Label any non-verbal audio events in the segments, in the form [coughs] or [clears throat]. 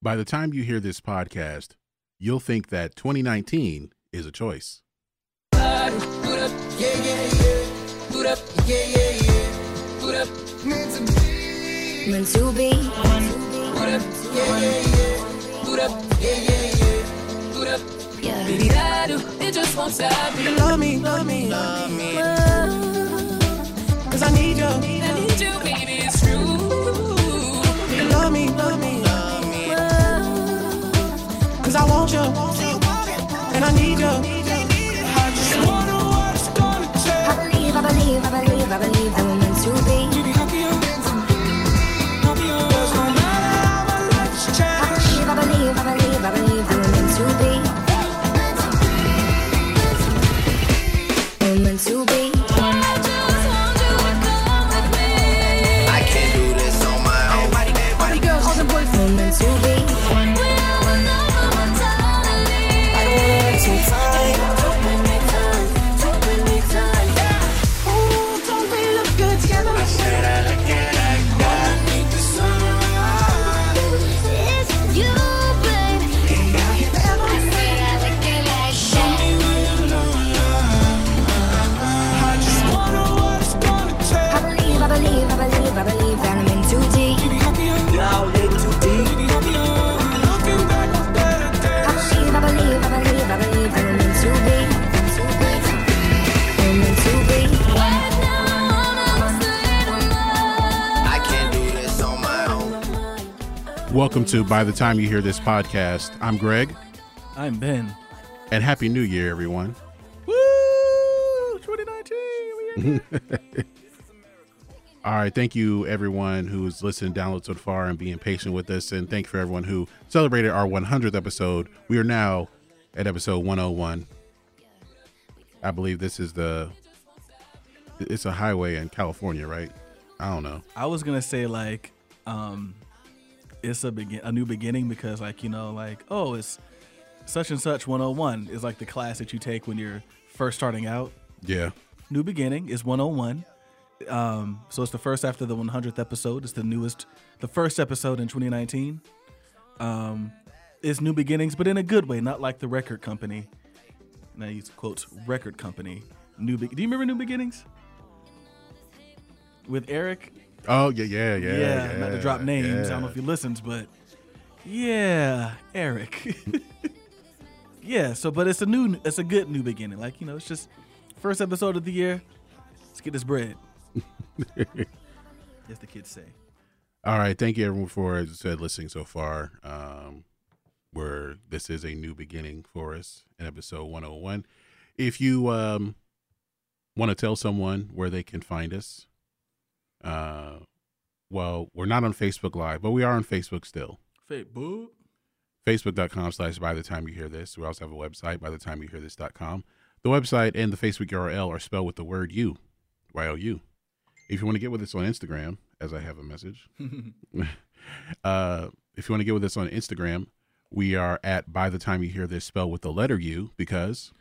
By the time you hear this podcast, you'll think that 2019 is a choice. To be. Yeah. Love me, love me, love me. Cause I need you. I need you, baby, it's true. Love me, love me, I want you. And I need you. I just wonder what it's gonna take. I believe, I believe, I believe, I believe Welcome to By the Time You Hear This Podcast. I'm Greg, I'm Ben. and Happy New Year, everyone. Woo! 2019. We [laughs] All right, thank you everyone who's listened, downloaded so far, and being patient with us, and thank you for everyone who celebrated our 100th episode. We are now at episode 101. I believe this is the. It's a highway in California, right? I don't know. I was gonna say like, um, it's a begin a new beginning because like you know like oh it's such and such 101 is like the class that you take when you're first starting out. Yeah, New beginning is 101. Um, so it's the first after the 100th episode. It's the newest, the first episode in 2019. Um, it's new beginnings, but in a good way, not like the record company. And I use quotes record company. New. Be- Do you remember New Beginnings? With Eric Oh yeah, yeah, yeah. yeah, not to drop names. I don't know if he listens, but yeah, Eric. [laughs] yeah. So, but it's a new, it's a good new beginning. Like you know, it's just first episode of the year. Let's get this bread. [laughs] As the kids say. All right, thank you everyone for as I said listening so far. Um, where this is a new beginning for us in episode 101. If you um want to tell someone where they can find us, uh, well, we're not on Facebook Live, but we are on Facebook still. Facebook. Facebook.com slash by the time you hear this. We also have a website, by the time you hear this.com. The website and the Facebook URL are spelled with the word you, Y O U. If you want to get with us on Instagram, as I have a message, [laughs] [laughs] uh, if you want to get with us on Instagram, we are at by the time you hear this spelled with the letter U because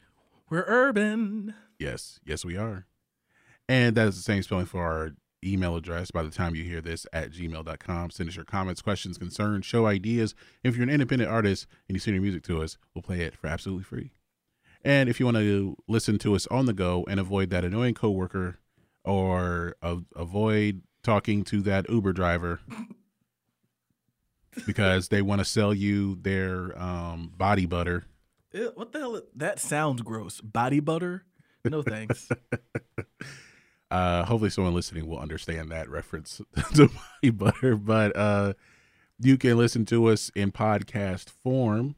We're urban. yes, yes, we are. And that is the same spelling for our email address by the time you hear this at gmail.com. Send us your comments, questions, concerns, show ideas. If you're an independent artist and you send your music to us, we'll play it for absolutely free. And if you want to listen to us on the go and avoid that annoying coworker or avoid talking to that Uber driver [laughs] because they want to sell you their um, body butter. Ew, what the hell? That sounds gross. Body butter? No thanks. [laughs] Uh, hopefully, someone listening will understand that reference [laughs] to body butter. But uh, you can listen to us in podcast form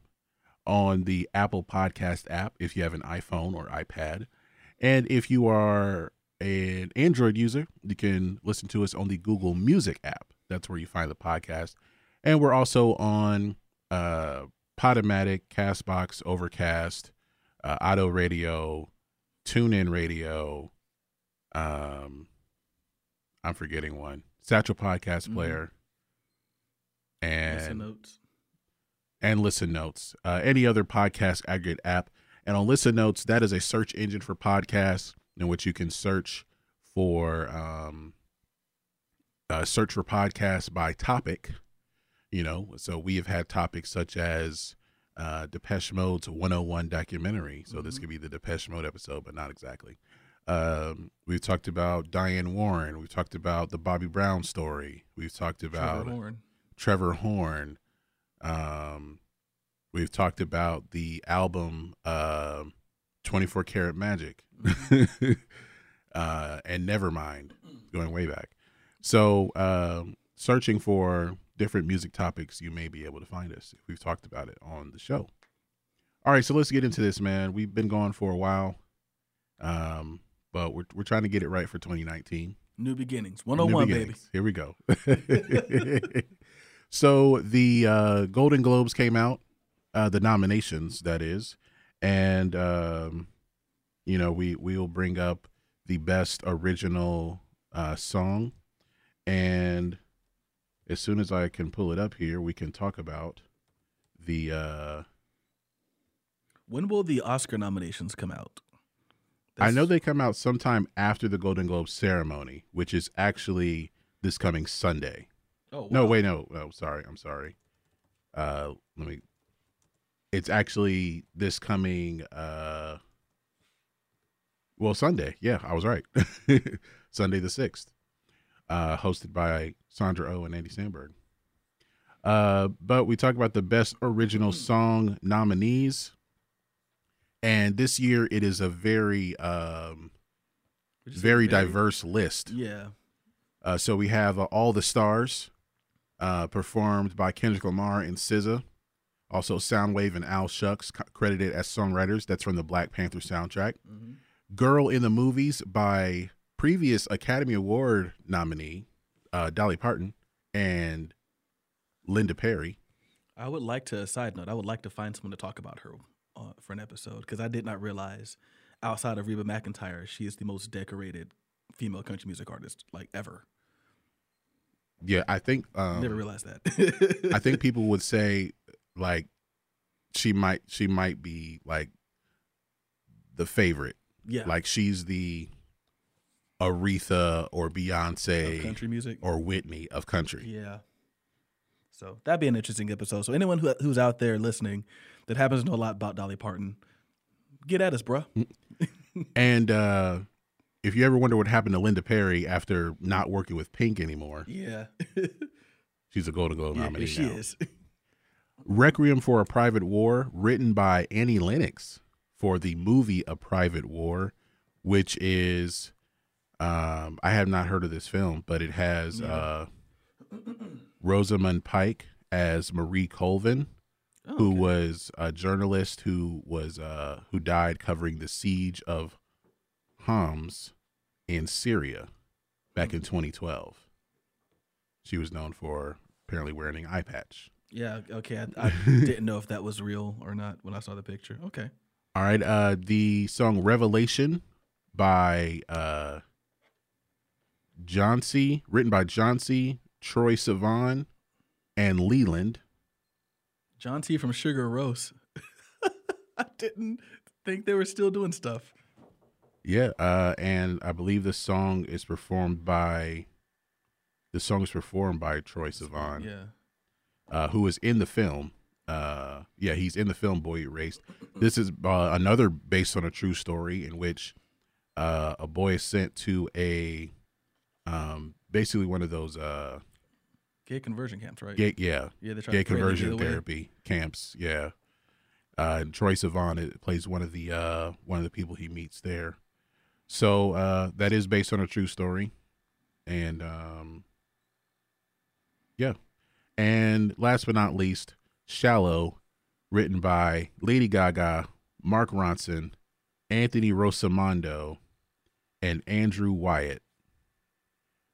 on the Apple Podcast app if you have an iPhone or iPad. And if you are an Android user, you can listen to us on the Google Music app. That's where you find the podcast. And we're also on uh, Podomatic, Castbox, Overcast, uh, Auto Radio, TuneIn Radio. Um, I'm forgetting one. Satchel Podcast Mhm. Player. And Listen notes. and Listen Notes, uh, any other podcast aggregate app. And on Listen Notes, that is a search engine for podcasts in which you can search for um, uh, search for podcasts by topic. You know, so we have had topics such as uh, Depeche Mode's 101 documentary. So this could be the Depeche Mode episode, but not exactly. Um, we've talked about Diane Warren. We've talked about the Bobby Brown story. We've talked about Trevor Horn. Trevor Horn. Um, we've talked about the album um 24 Karat Magic [laughs] uh, and Nevermind, going way back. So, um, searching for different music topics, you may be able to find us if we've talked about it on the show. All right, so let's get into this, man. We've been going for a while, um, but we're we're trying to get it right for 2019. New beginnings. New 101, baby. Here we go. [laughs] so the uh, Golden Globes came out, uh, the nominations that is, and um, you know we we will bring up the best original uh, song, and as soon as I can pull it up here, we can talk about the. Uh, When will the Oscar nominations come out? I know they come out sometime after the Golden Globe ceremony, which is actually this coming Sunday. Oh, No, wait, no. Oh, sorry. I'm sorry. Uh, let me. It's actually this coming. Uh, well, Sunday. Yeah, I was right. [laughs] Sunday the sixth. Uh, hosted by Sandra Oh and Andy Samberg. Uh, but we talk about the best original song nominees, and this year it is a very, um, very diverse list. Yeah. Uh, so we have uh, All the Stars, uh, performed by Kendrick Lamar and SZA. Also, Soundwave and Al Shux credited as songwriters. That's from the Black Panther soundtrack. Mm-hmm. Girl in the Movies by previous Academy Award nominee uh, Dolly Parton and Linda Perry. I would like to, side note, I would like to find someone to talk about her uh, for an episode because I did not realize outside of Reba McEntire, she is the most decorated female country music artist like ever. Yeah, I think um, Never realized that. I think [laughs] people would say like she might she might be like the favorite yeah, like she's the Aretha or Beyonce of country music. or Whitney of country. Yeah. So that'd be an interesting episode. So anyone who, who's out there listening that happens to know a lot about Dolly Parton, get at us, bruh. And uh, if you ever wonder what happened to Linda Perry after not working with Pink anymore, Yeah, [laughs] she's a Golden Globe yeah nominee she now. is. [laughs] Requiem for a Private War, written by Annie Lennox for the movie A Private War, which is um, I have not heard of this film, but it has uh, [clears throat] Rosamund Pike as Marie Colvin, Oh, who was a journalist who was uh, who died covering the siege of Homs in Syria back in 2012. She was known for apparently wearing an eye patch. Yeah, okay. I, I [laughs] didn't know if that was real or not when I saw the picture. Okay. All right. Uh, the song Revelation by uh, Jónsi, written by Jónsi, Troye Sivan, and Leland. Jónsi from Sigur Rós. [laughs] I didn't think they were still doing stuff. Yeah. Uh, and I believe the song is performed by, the song is performed by Troye Sivan, Yeah. uh, who is in the film. Uh, yeah, he's in the film Boy Erased. This is uh, another based on a true story in which uh, a boy is sent to a, um, basically one of those, uh, Gay conversion camps, right? gay, yeah, Yeah, they try gay to create it conversion therapy camps. Yeah, uh, and Troye Sivan it plays one of the uh, one of the people he meets there. So uh, that is based on a true story, and um, yeah, and last but not least, "Shallow," written by Lady Gaga, Mark Ronson, Anthony Rossomando, and Andrew Wyatt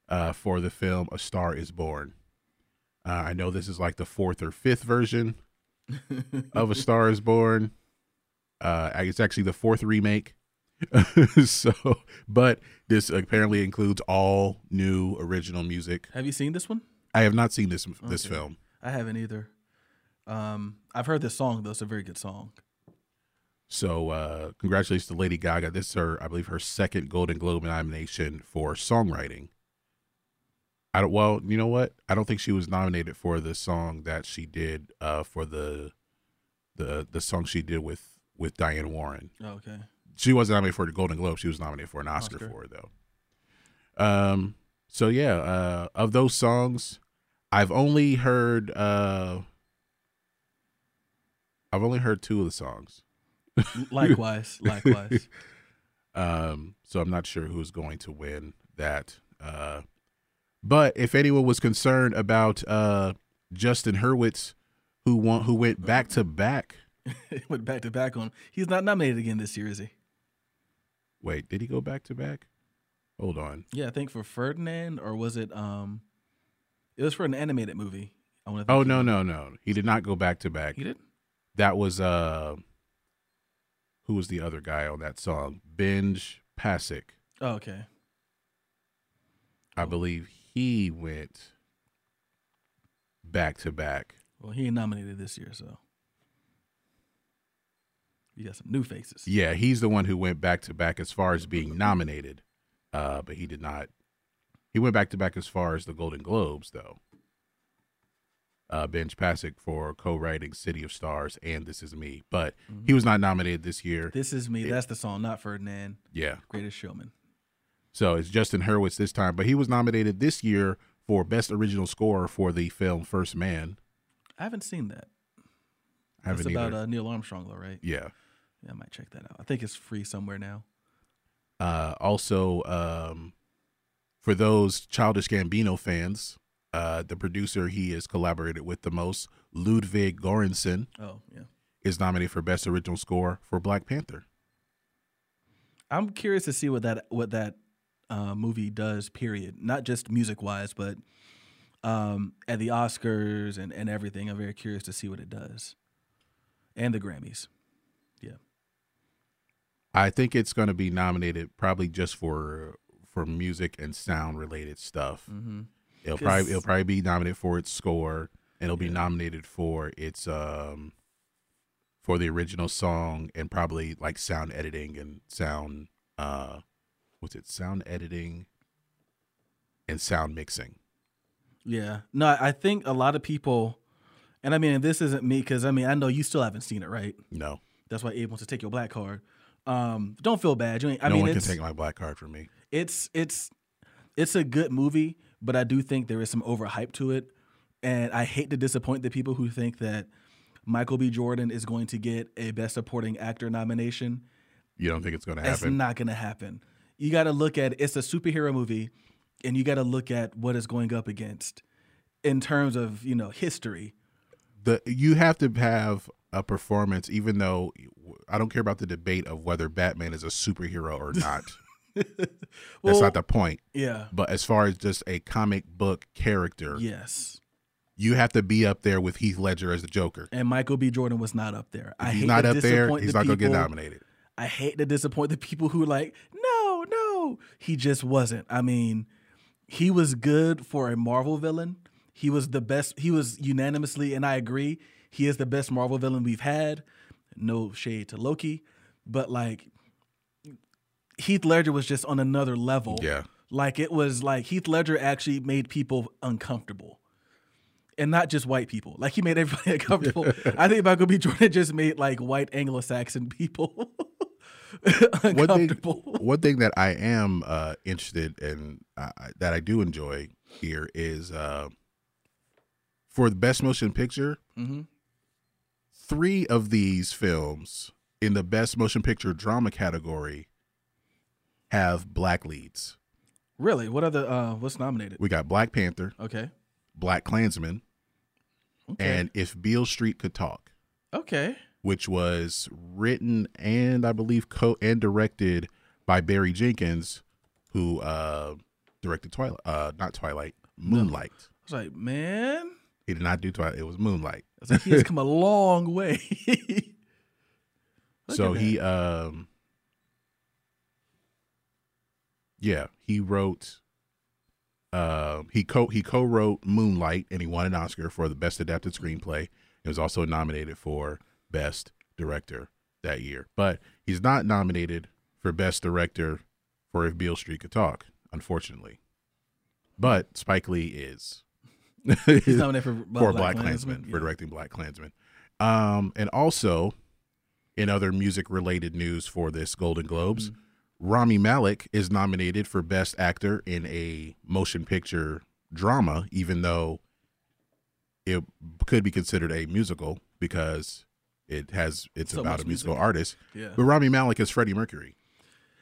uh, for the film "A Star Is Born." Uh, I know this is like the fourth or fifth version of A Star Is Born. Uh, it's actually the fourth remake. [laughs] so, but this apparently includes all new original music. Have you seen this one? I have not seen this this Okay. film. I haven't either. Um, I've heard this song though. It's a very good song. So, uh, congratulations to Lady Gaga. This is her, I believe, her second Golden Globe nomination for songwriting. I don't. Well, you know what? I don't think she was nominated for the song that she did uh, for the the the song she did with with Diane Warren. Oh, okay. She wasn't nominated for the Golden Globe. She was nominated for an Oscar, Oscar. for it though. Um. So yeah, uh, of those songs, I've only heard. Uh, I've only heard two of the songs. [laughs] Likewise, likewise. [laughs] Um, so I'm not sure who's going to win that. Uh, but if anyone was concerned about uh, Justin Hurwitz, who won, who went back to back. [laughs] Went back to back on. He's not nominated again this year, is he? Wait, did he go back to back? Hold on. Yeah, I think for Ferdinand, or was it? Um, it was for an animated movie. I want to. Oh no, no, no. He did not go back to back. he did. That was uh, who was the other guy on that song? Benj Pasek, Oh, okay. I believe he went back to back. Well, he ain't nominated this year, so you got some new faces. Yeah, he's the one who went back to back as far as being nominated, uh, but he did not. He went back to back as far as the Golden Globes, though. Uh, Benj Pasek for co-writing "City of Stars" and "This Is Me," but he was not nominated this year. This is me. That's the song, not Ferdinand. Yeah, Greatest Showman. So it's Justin Hurwitz this time, but he was nominated this year for Best Original Score for the film First Man. I haven't seen that. I haven't That's about uh, Neil Armstrong, though, right? yeah. Yeah, I might check that out. I think it's free somewhere now. Uh, also, um, for those Childish Gambino fans, uh, the producer he has collaborated with the most, Ludwig Göransson, Oh, yeah. is nominated for Best Original Score for Black Panther. I'm curious to see what that what that uh, movie does. Period. Not just music wise, but um, at the Oscars and and everything. I'm very curious to see what it does, and the Grammys. Yeah. I think it's going to be nominated probably just for for music and sound related stuff. Mm-hmm. It'll probably it'll probably be nominated for its score, and it'll be nominated for its um for the original song and probably like sound editing and sound uh what's it sound editing and sound mixing. Yeah. No, I think a lot of people, and I mean, this isn't me because I mean, I know you still haven't seen it, right? No, That's why Abe wants to take your black card. Um, don't feel bad. You ain't, I no mean, one can it's, take my black card from me. it's it's it's a good movie, but I do think there is some overhype to it, and I hate to disappoint the people who think that Michael B. Jordan is going to get a Best Supporting Actor nomination. You don't think it's going to happen? not going to happen. You got to look at it's a superhero movie, and you got to look at what it's going up against in terms of you know history. the you have to have a performance, even though I don't care about the debate of whether Batman is a superhero or [laughs] not. That's Well, not the point. Yeah. But as far as just a comic book character, Yes. you have to be up there with Heath Ledger as the Joker. And Michael B. Jordan was not up there. I If he's hate not up there, he's the not going to get nominated. I hate to disappoint the people who are like, no, He just wasn't. I mean, he was good for a Marvel villain. He was the best. He was unanimously, and I agree, he is the best Marvel villain we've had. No shade to Loki, but like Heath Ledger was just on another level. Yeah. Like it was like Heath Ledger actually made people uncomfortable. And not just white people. Like he made everybody [laughs] uncomfortable. [laughs] I think Michael B. Jordan just made like white Anglo Saxon people [laughs] [laughs] One thing, one thing that I am uh, interested in, uh, that I do enjoy here is uh, for the best motion picture, Mm-hmm. three of these films in the best motion picture drama category have black leads. Really? What other uh what's nominated? We got Black Panther, Okay. Black Klansman, Okay. and If Beale Street Could Talk, okay. Which was written and I believe co and directed by Barry Jenkins, who uh, directed Twilight, uh, not Twilight, Moonlight. I was like, man, He did not do Twilight; it was Moonlight. I was like, he has [laughs] come a long way. [laughs] So he um yeah he wrote uh he co he co-wrote moonlight and he won an oscar for the best adapted screenplay he was also nominated for best director that year. But he's not nominated for best director for if beale street could talk unfortunately. But Spike Lee is. [laughs] He's nominated for, [laughs] uh, for Black Klansman? Klansman, for directing Black Klansman. Um, and also in other music related news for this Golden Globes, Mm-hmm. Rami Malek is nominated for Best Actor in a motion picture drama, even though it could be considered a musical because it has it's So about a musical music. artist. Yeah. But Rami Malek is Freddie Mercury.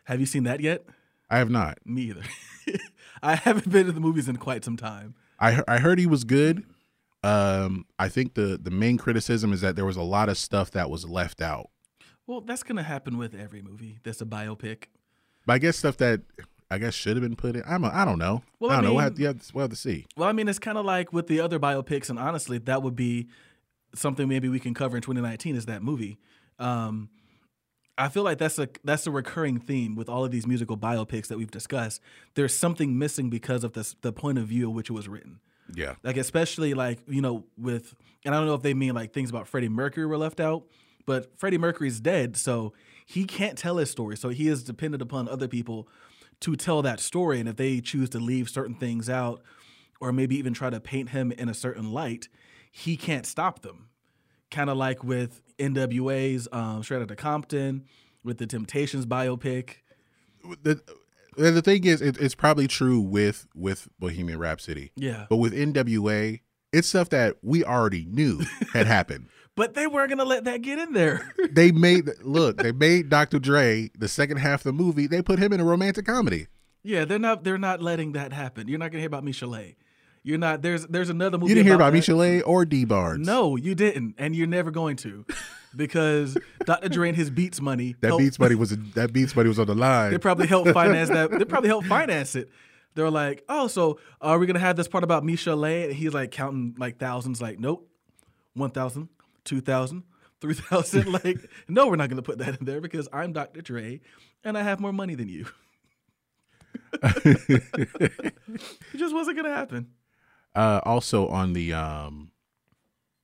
Have you seen that yet? I have not. Me either. [laughs] I haven't been to the movies in quite some time. I I heard he was good. Um, I think the the main criticism is that there was a lot of stuff that was left out. Well, that's gonna happen with every movie that's a biopic. But I guess stuff that I guess should have been put in. I'm a, I don't know. Well, I I don't know. We'll mean- you have to- we'll have to see. Well, I mean, it's kind of like with the other biopics, and honestly, that would be something maybe we can cover in 2019 is that movie. Um, I feel like that's a that's a recurring theme with all of these musical biopics that we've discussed. There's something missing because of this, the point of view of which it was written. Yeah. Like especially like you know with, and I don't know if they mean like things about Freddie Mercury were left out, but Freddie Mercury's dead, so he can't tell his story. So he is dependent upon other people to tell that story. And if they choose to leave certain things out, or maybe even try to paint him in a certain light, he can't stop them. Kind of like with NWA's um, Straight Outta Compton, with the Temptations biopic. The, the thing is, it, it's probably true with with Bohemian Rhapsody. Yeah. But with NWA, it's stuff that we already knew had [laughs] happened. But they weren't gonna let that get in there. [laughs] They made look. They made Dr. Dre the second half of the movie. They put him in a romantic comedy. Yeah, they're not. They're not letting that happen. You're not gonna hear about Michel'le. You're not. There's. There's another movie. You didn't hear about. Michel'le or Dee Barnes. No, you didn't, and you're never going to, because [laughs] Dr. Dre and his Beats money. that helped- Beats Buddy was [laughs] that Beats Buddy was on the line. They probably helped finance that. They probably helped [laughs] finance it. They're like, oh, so are we gonna have this part about Michel'le? And he's like counting like thousands. Like, nope, one thousand, two thousand, three thousand. Like, no, we're not gonna put that in there because I'm Dr. Dre, and I have more money than you. it just wasn't gonna happen. Uh, also on the um,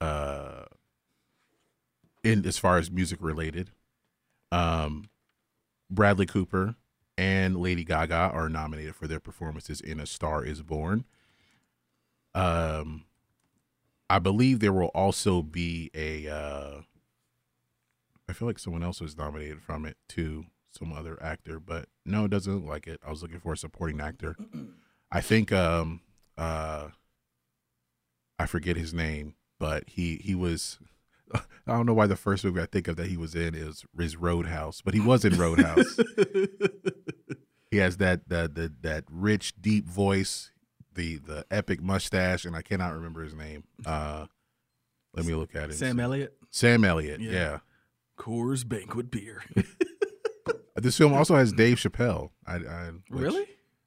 uh, in as far as music related, um, Bradley Cooper and Lady Gaga are nominated for their performances in A Star Is Born. Um, I believe there will also be a. Uh, I feel like someone else was nominated from it too, some other actor, but no, it doesn't look like it. I was looking for a supporting actor. I think um uh I forget his name, but he he was [laughs] I don't know why the first movie I think of that he was in is is Roadhouse, but he was in Roadhouse. [laughs] he has that that that that rich deep voice, the the epic mustache, and I cannot remember his name. Uh let me look at it. Sam Elliott, Sam Elliott, Yeah. yeah. Coors Banquet beer. [laughs] This film also has Dave Chappelle. I, I really?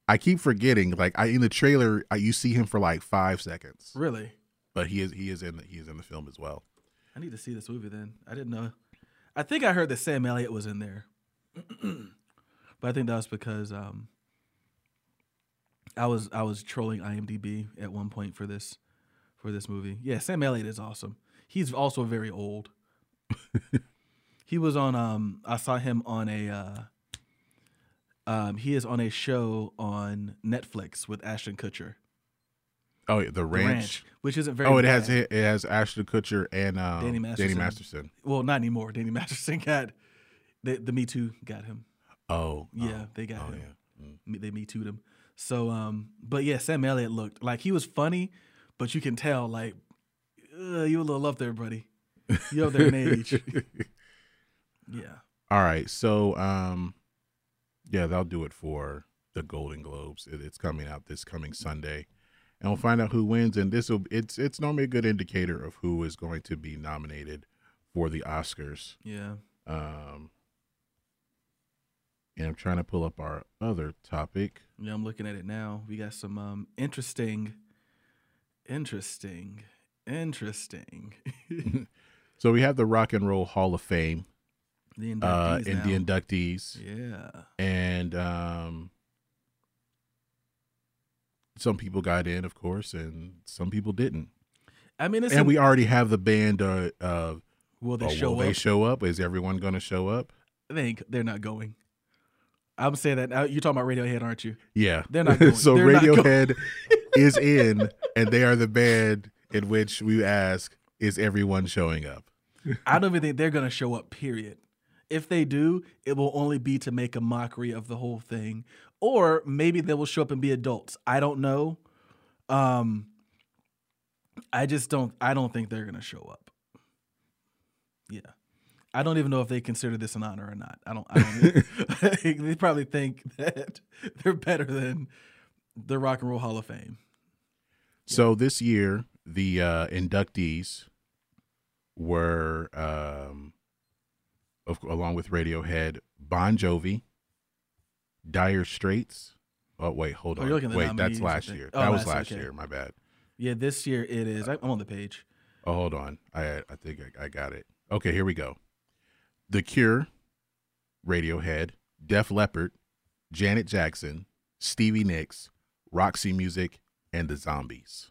I keep forgetting. Like I in the trailer, I, you see him for like five seconds, Really? But he is he is in the, he is in the film as well. I need to see this movie then. I didn't know. I think I heard that Sam Elliott was in there, [clears throat] but I think that was because um, I was I was trolling IMDb at one point for this for this movie. Yeah, Sam Elliott is awesome. He's also very old. [laughs] he was on. Um, I saw him on a. Uh, um, he is on a show on Netflix with Ashton Kutcher. Oh, yeah, the The ranch. which isn't very. Oh, it has bad. it has Ashton Kutcher and um, Danny Masterson. Masterson. Well, not anymore. Danny [laughs] Masterson got the, the Me Too got him. Oh, Yeah, oh, they got oh, him. yeah. Mm. They Me Too'd him. So, um, but yeah, Sam Elliott looked like he was funny, but you can tell like uh, you a little up there, buddy. You're up there in age. [laughs] yeah. All right, so um, yeah, that'll do it for the Golden Globes. It, it's coming out this coming Sunday, and we'll find out who wins. And this will it's it's normally a good indicator of who is going to be nominated for the Oscars. Yeah. Um, and I'm trying to pull up our other topic. Yeah, I'm looking at it now. We got some um interesting interesting interesting [laughs] So we have the Rock and Roll Hall of Fame the uh, inductees and now. the inductees. Yeah. and um some people got in of course and some people didn't I mean, it's and an- we already have the band uh, uh will they show will up? they show up is everyone gonna show up they ain't, they're not going. I'm saying that now. You're talking about Radiohead, aren't you? yeah They're not [laughs] going. so They're going. radiohead [laughs] is in, and they are the band in which we ask, "Is everyone showing up?" I don't even think they're gonna show up. Period. If they do, it will only be to make a mockery of the whole thing, or maybe they will show up and be adults. I don't know. Um, I just don't. I don't think they're gonna show up. Yeah, I don't even know if they consider this an honor or not. I don't. I don't [laughs] [laughs] they probably think that [laughs] they're better than the Rock and Roll Hall of Fame. So this year, the uh, inductees were, um, of, along with Radiohead, Bon Jovi, Dire Straits. Oh wait, hold Oh, on. you're looking at the wait, that's last year. Oh, that was last- last okay. year. My bad. Yeah, this year it is. I'm on the page. Oh, hold on. I I think I, I got it. Okay, here we go. The Cure, Radiohead, Def Leppard, Janet Jackson, Stevie Nicks, Roxy Music, and the Zombies.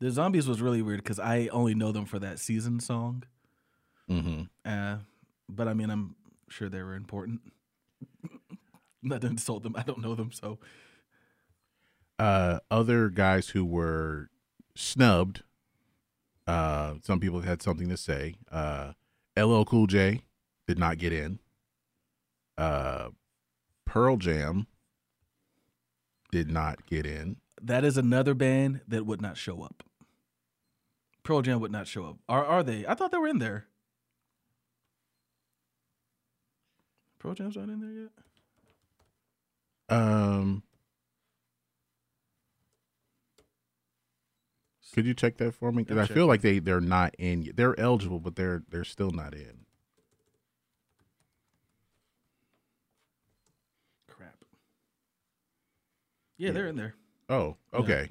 The Zombies was really weird because I only know them for that season song. Mm-hmm. Uh, but I mean, I'm sure they were important. Not to insult them. I don't know them, so uh, other guys who were snubbed. Uh, some people had something to say. Uh, LL Cool J did not get in. Uh, Pearl Jam did not get in. that is another band that would not show up. Pearl Jam would not show up. Are are they? I thought they were in there. Pearl Jam's not in there yet. Um, could you check that for me? Because I'm feel like they they're not in. yet. They're eligible, but they're they're still not in. Crap. Yeah, they're in there. Oh, okay.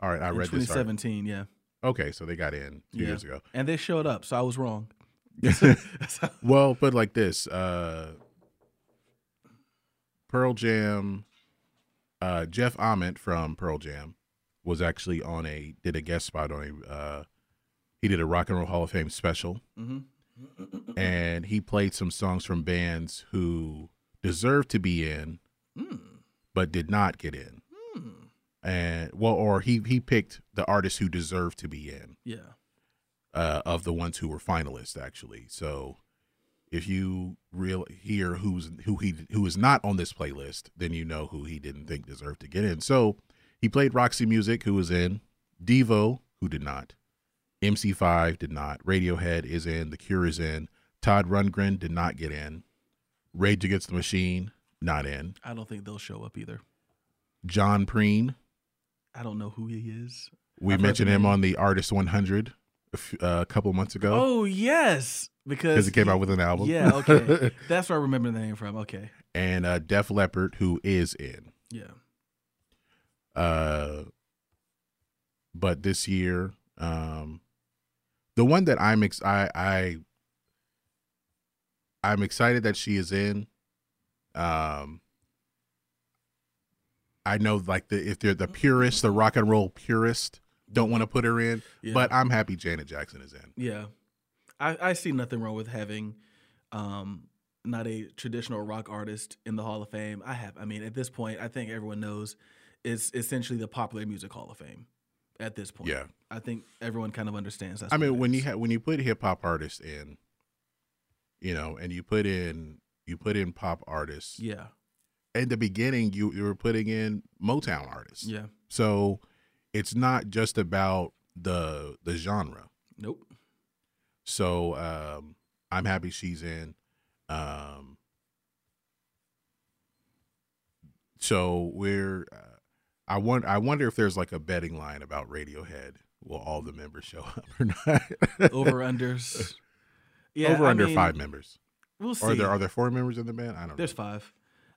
All right, I in read this. already. 2017. Yeah, Okay, so they got in two yeah. years ago. and they showed up, so I was wrong. [laughs] [laughs] Well, but like this, uh Pearl Jam, uh Jeff Ament from Pearl Jam was actually on a did a guest spot on a uh he did a Rock and Roll Hall of Fame special. Mhm. And he played some songs from bands who deserved to be in but did not get in. And well or he he picked the artists who deserved to be in yeah. uh, of the ones who were finalists actually. So if you real hear who's who he who is not on this playlist, then you know who he didn't think deserved to get in. So he played Roxy Music, who was in, Devo, who did not, MC5 did not, Radiohead is in, The Cure is in, Todd Rundgren did not get in, Rage Against the Machine not in, I don't think they'll show up either. John Prine. I don't know who he is. we I've mentioned him on the Artist 100 a, f- uh, a couple months ago Oh yes, because because it came out with an album. Yeah, okay, [laughs] that's where I remember the name from. Okay, and uh, Def Leppard, who is in. yeah, Uh, but this year, um, the one that I'm ex- I I I'm excited that she is in. Um, I know like the if they're the purist, the rock and roll purist, don't want to put her in, Yeah. but I'm happy Janet Jackson is in. yeah. I I see nothing wrong with having, um, not a traditional rock artist in the Hall of Fame. I have. I mean, at this point, I think everyone knows it's essentially the popular music Hall of Fame. At this point, Yeah. I think everyone kind of understands. That's I mean, when you ha- when you put hip hop artists in, you know, and you put in you put in pop artists. yeah, In the beginning, you you were putting in Motown artists. yeah, So it's not just about the the genre. nope, So um, I'm happy she's in. Um, so we're. Uh, I want. I wonder if there's like a betting line about Radiohead. Will all the members show up or not? [laughs] over unders. Yeah, Over I under mean, five members. We'll see. Or there are there four members in the band? I don't know. There's know. five.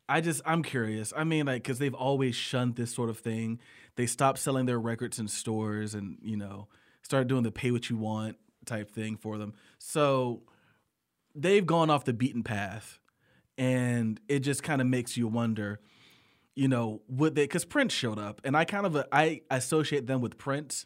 I just I'm curious. I mean, like, because they've always shunned this sort of thing. They stopped selling their records in stores, and you know, started doing the pay what you want type thing for them. So they've gone off the beaten path, and it just kind of makes you wonder. You know, would they? Because Prince showed up, and I kind of I associate them with Prince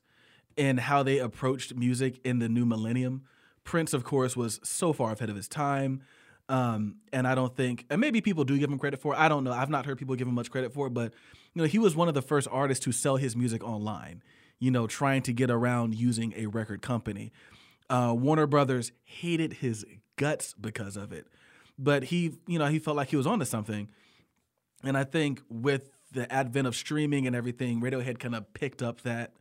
and how they approached music in the new millennium. Prince, of course, was so far ahead of his time. Um, and I don't think, and maybe people do give him credit for it. I don't know. I've not heard people give him much credit for it, but you know, he was one of the first artists to sell his music online. You know, trying to get around using a record company. Uh, Warner Brothers hated his guts because of it, but he, you know, he felt like he was onto something. And I think with the advent of streaming and everything, Radiohead kind of picked up that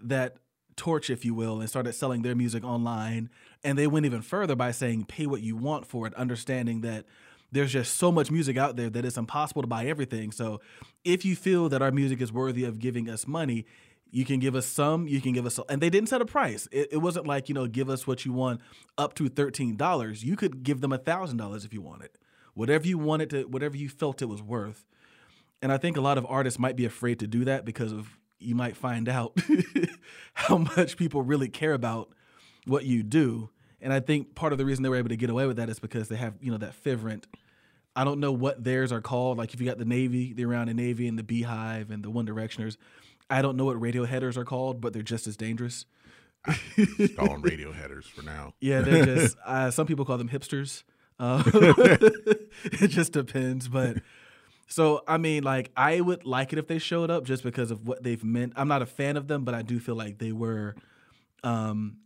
that torch, if you will, and started selling their music online. And they went even further by saying, pay what you want for it, understanding that there's just so much music out there that it's impossible to buy everything. So if you feel that our music is worthy of giving us money, you can give us some, you can give us, and they didn't set a price. It, it wasn't like, you know, give us what you want up to $13. You could give them $1,000 if you wanted. Whatever you wanted to, whatever you felt it was worth. And I think a lot of artists might be afraid to do that because of you might find out [laughs] how much people really care about what you do. And I think part of the reason they were able to get away with that is because they have, you know, that Fivrant. I don't know what theirs are called. Like if you got the Navy, they're around the Navy and the Beehive and the One Directioners. I don't know what radio headers are called, but they're just as dangerous. Just call them [laughs] radio headers for now. Yeah, they're [laughs] just. Uh, some people call them hipsters. Uh, [laughs] it just depends, but so I mean, like I would like it if they showed up just because of what they've meant. I'm not a fan of them, but I do feel like they were um,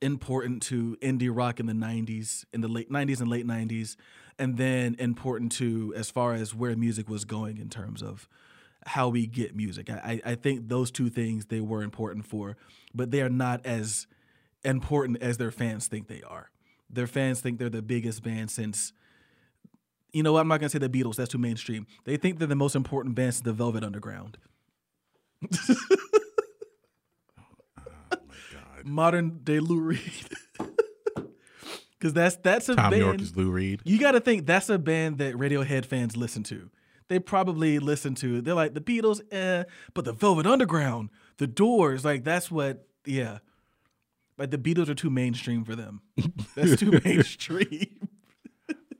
important to indie rock in the '90s, in the late '90s and late '90s, and then important to as far as where music was going in terms of how we get music. I, I think those two things they were important for, but they are not as important as their fans think they are. Their fans think they're the biggest band since. You know what? I'm not gonna say the Beatles. That's too mainstream. They think they're the most important band since the Velvet Underground. [laughs] Oh, Modern day Lou Reed. [laughs] Because that's that's a Tom band. York is Lou Reed. You got to think that's a band that Radiohead fans listen to. They probably listen to. They're like the Beatles, eh, but the Velvet Underground, the Doors, like that's what. Yeah, like the Beatles are too mainstream for them. [laughs] That's too mainstream. [laughs]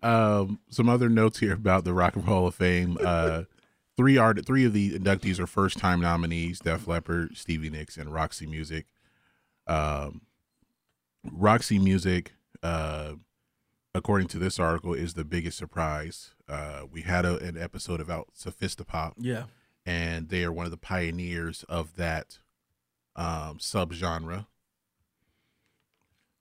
Um, some other notes here about the Rock and Roll Hall of Fame. Uh, three art, three of the inductees are first time nominees: Def Leppard, Stevie Nicks, and Roxy Music. Um, Roxy Music, uh, according to this article, is the biggest surprise. Uh, we had a, an episode about sophisti-pop, Yeah, and they are one of the pioneers of that um, subgenre.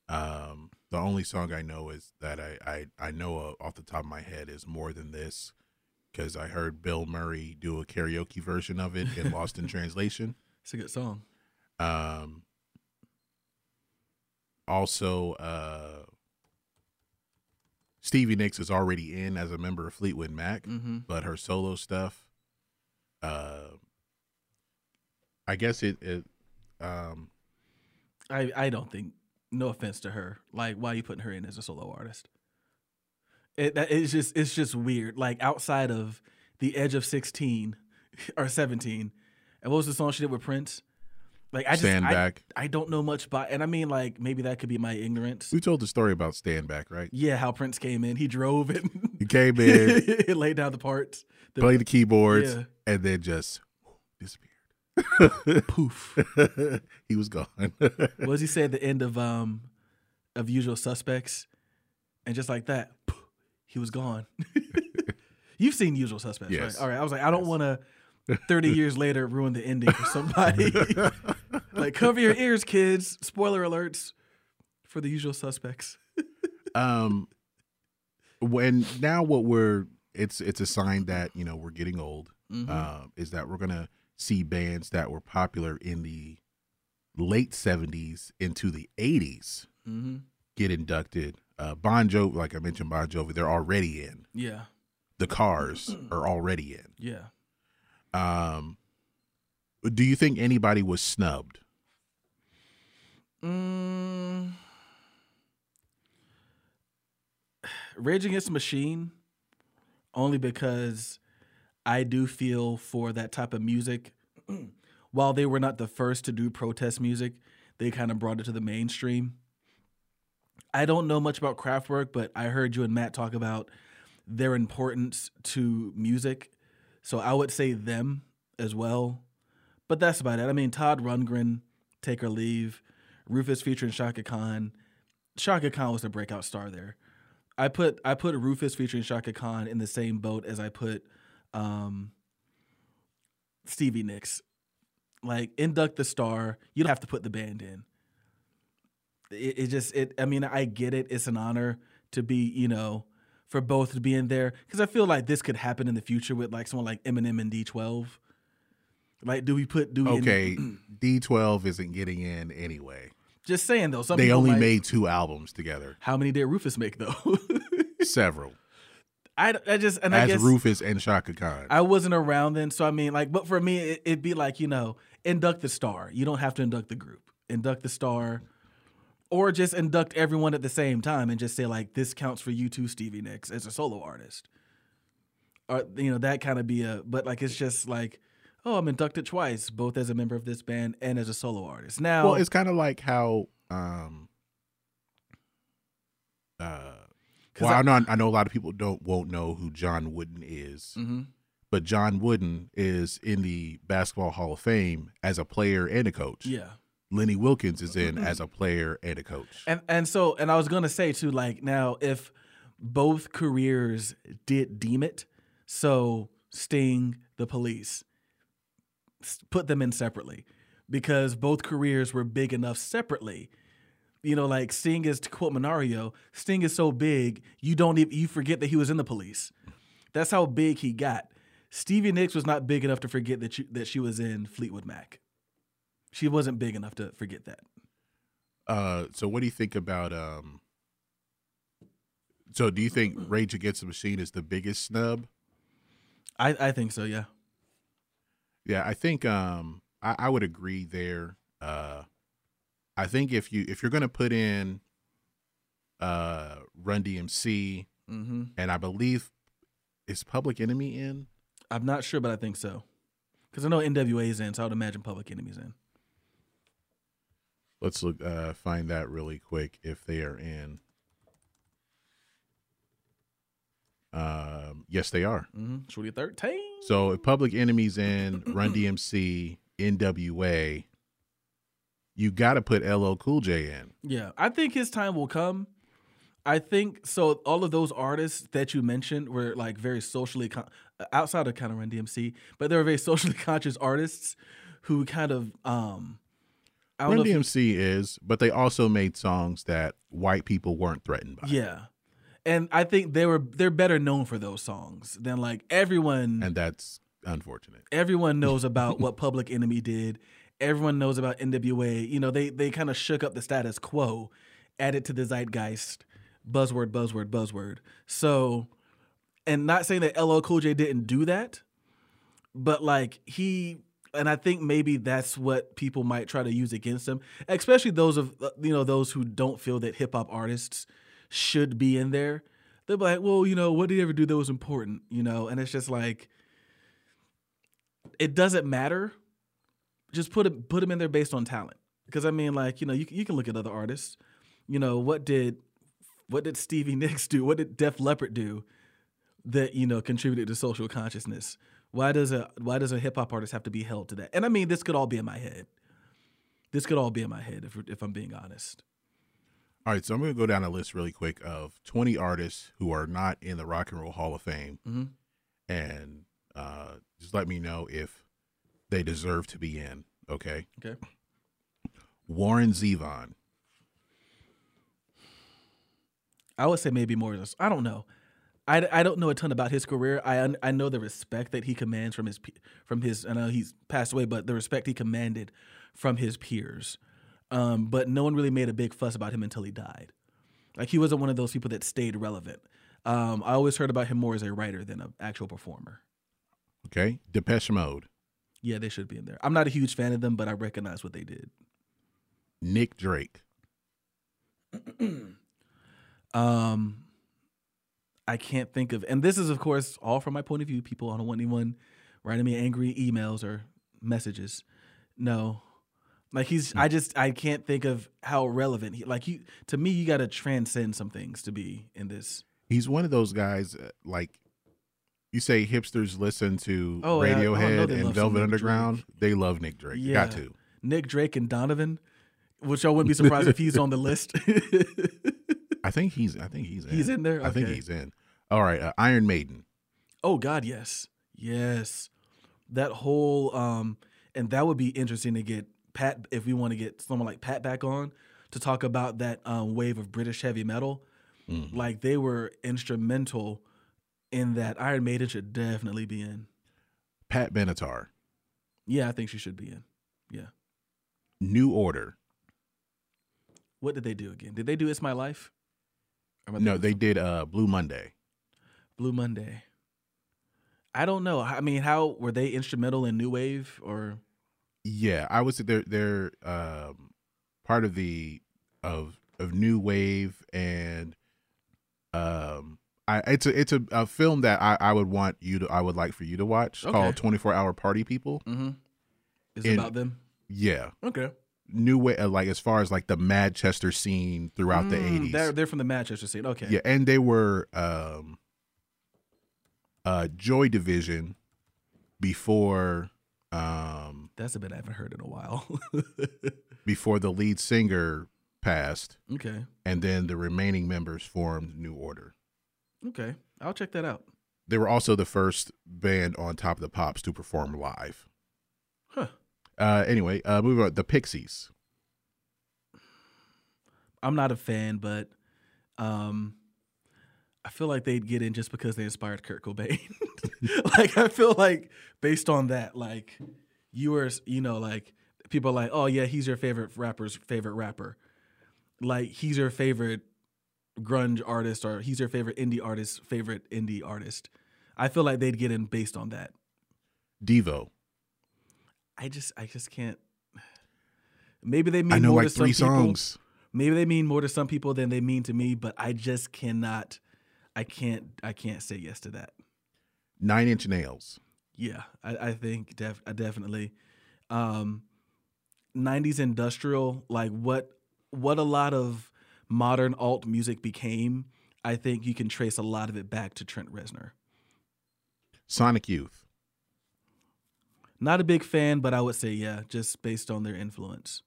Um, the only song I know is that I I, I know off the top of my head is "More Than This" because I heard Bill Murray do a karaoke version of it in [laughs] Lost in Translation. it's a good song. Um, also, uh, Stevie Nicks is already in as a member of Fleetwood Mac, Mm-hmm. but her solo stuff, uh, I guess it, it um, I I don't think. No offense to her. Like, why are you putting her in as a solo artist? It it's just it's just weird. Like outside of the edge of sixteen [laughs] or seventeen, and what was the song she did with Prince? Like I just Stand I, Back. I don't know much about, and I mean like maybe that could be my ignorance. We told the story about Stand Back, right? Yeah, how Prince came in, he drove it, He came in, [laughs] he laid down the parts. The, played the keyboards, Yeah. and then just disappeared. [laughs] poof. [laughs] he was gone. what does he say at the end of um of Usual Suspects? And just like that, poof, he was gone. You've seen Usual Suspects, Yes. right? All right. I was like, I don't want to. Thirty years later, ruin the ending for somebody. [laughs] like, cover your ears, kids. Spoiler alerts for the Usual Suspects. um when now what we're it's it's a sign that you know we're getting old Mhm. um is that we're gonna see bands that were popular in the late 70s into the 80s mm-hmm. get inducted uh bon jovi like i mentioned bon jovi they're already in Yeah, the cars are already in yeah. Um do you think anybody was snubbed Mm. [sighs] Rage Against the Machine, only because I do feel for that type of music. [clears throat] While they were not the first to do protest music, they kind of brought it to the mainstream. I don't know much about Kraftwerk, but I heard you and Matt talk about their importance to music. So I would say them as well. But that's about it. I mean, Todd Rundgren, Take or Leave, Rufus featuring Chaka Khan. Chaka Khan was the breakout star there. I put I put Rufus featuring Chaka Khan in the same boat as I put um Stevie Nicks. Like induct the star. You don't have to put the band in. It, it just it. I mean, I get it. It's an honor to be, you know, for both to be in there because I feel like this could happen in the future with like someone like Eminem and D12. Like, do we put do we Okay, [clears throat] D12 isn't getting in anyway. Just saying though, some They only might- made two albums together. How many did Rufus make though? [laughs] Several. I, I just and I guess Rufus and Chaka Khan. I wasn't around then, so I mean, like, but for me, it, it'd be like you know, induct the star. You don't have to induct the group. Induct the star, or just induct everyone at the same time and just say like, this counts for you too, Stevie Nicks, as a solo artist. Or you know, that kind of be a. But like, it's just like, oh, I'm inducted twice, both as a member of this band and as a solo artist. Now, well, it's kind of like how um uh well, I, I- know I know a lot of people don't won't know who John Wooden is. Mhm. But John Wooden is in the Basketball Hall of Fame as a player and a coach. yeah. Lenny Wilkens is in as mm-hmm. a player and a coach. And and so and I was gonna say too, like now if both careers did deem it, so Sting, the police, put them in separately because both careers were big enough separately. You know, like Sting is to quote Minario, Sting is so big you don't even you forget that he was in the police. That's how big he got. Stevie Nicks was not big enough to forget that she, that she was in Fleetwood Mac. She wasn't big enough to forget that. Uh, so what do you think about um? So do you think Rage Against the Machine is the biggest snub? I, I think so, yeah. Yeah, I think um I, I would agree there. Uh I think if you if you're gonna put in uh Run DMC Mm-hmm. and I believe is Public Enemy in? I'm not sure, but I think so. Because I know NWA's in, so I would imagine Public Enemy's in. Let's look uh find that really quick if they are in. Um yes they are. Mm-hmm. Shorty 13. So if Public Enemy's in, [clears throat] Run DMC, NWA, you got to put LL Cool J in. Yeah, I think his time will come. I think so. All of those artists that you mentioned were like very socially con- outside of kind of Run DMC, but they were very [laughs] socially conscious artists who kind of um. I Run if you- DMC is, but they also made songs that white people weren't threatened by. yeah, and I think they were they're better known for those songs than like everyone. And that's unfortunate. everyone [laughs] knows about what Public Enemy did. Everyone knows about NWA. You know, they they kind of shook up the status quo, added to the zeitgeist, buzzword, buzzword, buzzword. So, and not saying that LL Cool J didn't do that, but like he, and I think maybe that's what people might try to use against him, especially those of uh, you know those who don't feel that hip hop artists should be in there. They're like, well, you know, what did he ever do that was important? You know, and it's just like it doesn't matter. Just put it put them in there based on talent. Because I mean, like you know, you you can look at other artists. You know, what did what did Stevie [laughs] Nicks do? What did Def Leppard do that you know contributed to social consciousness? Why does a why does a hip hop artist have to be held to that? And I mean, this could all be in my head. This could all be in my head if if I'm being honest. All right, so I'm going to go down a list really quick of 20 artists who are not in the Rock and Roll Hall of Fame, Mhm. and uh, just let me know if they deserve to be in. Okay, Okay. Warren Zevon, I would say maybe more. than- this, I don't know. I, I don't know a ton about his career. I I know the respect that he commands from his from his. I know he's passed away, but the respect he commanded from his peers. Um, but no one really made a big fuss about him until he died. Like he wasn't one of those people that stayed relevant. Um, I always heard about him more as a writer than an actual performer. okay, Depeche Mode, Yeah, they should be in there. I'm not a huge fan of them, but I recognize what they did. Nick Drake, [clears throat] Um, I can't think of, and this is of course all from my point of view. People, I don't want anyone writing me angry emails or messages. No, like he's. I just I can't think of how relevant he. Like you to me, you got to transcend some things to be in this. he's one of those guys uh, like you say hipsters listen to Oh, yeah, know Radiohead and Velvet Underground. They love Nick Drake. You Got to. Nick Drake and Donovan, which I wouldn't be surprised if he's on the list. [laughs] I think he's. I think he's in. He's in there? I think he's in. All right, uh, Iron Maiden, oh God, yes, yes. that whole um and that would be interesting to get Pat if we want to get someone like Pat back on to talk about that um, wave of British heavy metal. Mm-hmm. Like they were instrumental in that. Iron Maiden should definitely be in. Pat Benatar, Yeah, I think she should be in. Yeah. New Order. What did they do again? Did they do "It's My Life"? Or am I No, they did uh Blue Monday. Blue Monday. I don't know. I mean, how were they instrumental in new wave or? Yeah, I would say they're they're um, part of the of of new wave and um I it's a it's a, a film that I, I would want you to I would like for you to watch Okay. called Twenty Four Hour Party People. Mm-hmm. Is it about them? Yeah, Okay. new way uh, like as far as like the Manchester scene throughout the Mm, eighties. They're they're from the Manchester scene. Okay. Yeah, and they were um uh Joy Division before um That's a bit I haven't heard in a while. [laughs] before the lead singer passed okay. and then the remaining members formed New Order. Okay. I'll check that out. They were also the first band on Top of the Pops to perform live. Huh. Uh anyway, uh moving on the Pixies. I'm not a fan, but um I feel like they'd get in just because they inspired Kurt Cobain. [laughs] like I feel like based on that, like you were, you know, like people are like, oh yeah, he's your favorite rapper's favorite rapper. Like he's your favorite grunge artist or he's your favorite indie artist's favorite indie artist. I feel like they'd get in based on that. Devo. I just I just can't maybe they mean I know more like to some three people. maybe they mean more to some people than they mean to me but i just cannot i can't i can't say yes to that Nine Inch Nails. yeah i, I think def, I definitely um 90s industrial like what what a lot of modern alt music became i think you can trace a lot of it back to trent reznor Sonic Youth. not a big fan but i would say yeah just based on their influence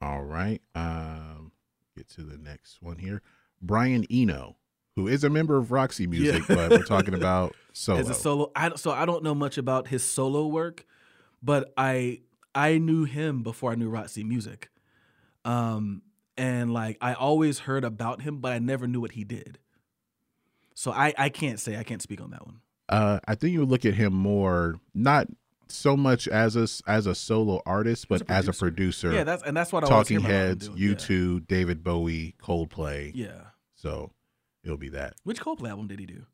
All right. Um, get to the next one here. Brian Eno, who is a member of Roxy Music, Yeah. but we're talking [laughs] about solo. as a solo I, so i don't know much about his solo work but i i knew him before i knew roxy music um and like i always heard about him but i never knew what he did so i i can't say i can't speak on that one uh, I think you look at him more not so much as a as a solo artist, but as a producer. yeah that's and that's what i Talking Heads. U two, David Bowie, Coldplay. yeah. So it'll be that. which Coldplay album did he do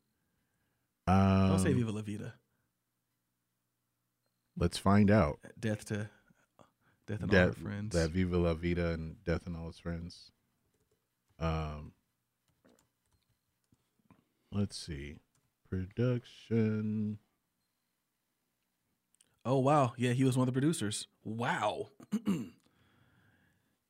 don't say Um, viva la vida let's find out. death to death and all her friends that Viva La Vida and Death and All Its Friends. Um, let's see, production. Oh wow, yeah, he was one of the producers. Wow. [clears throat]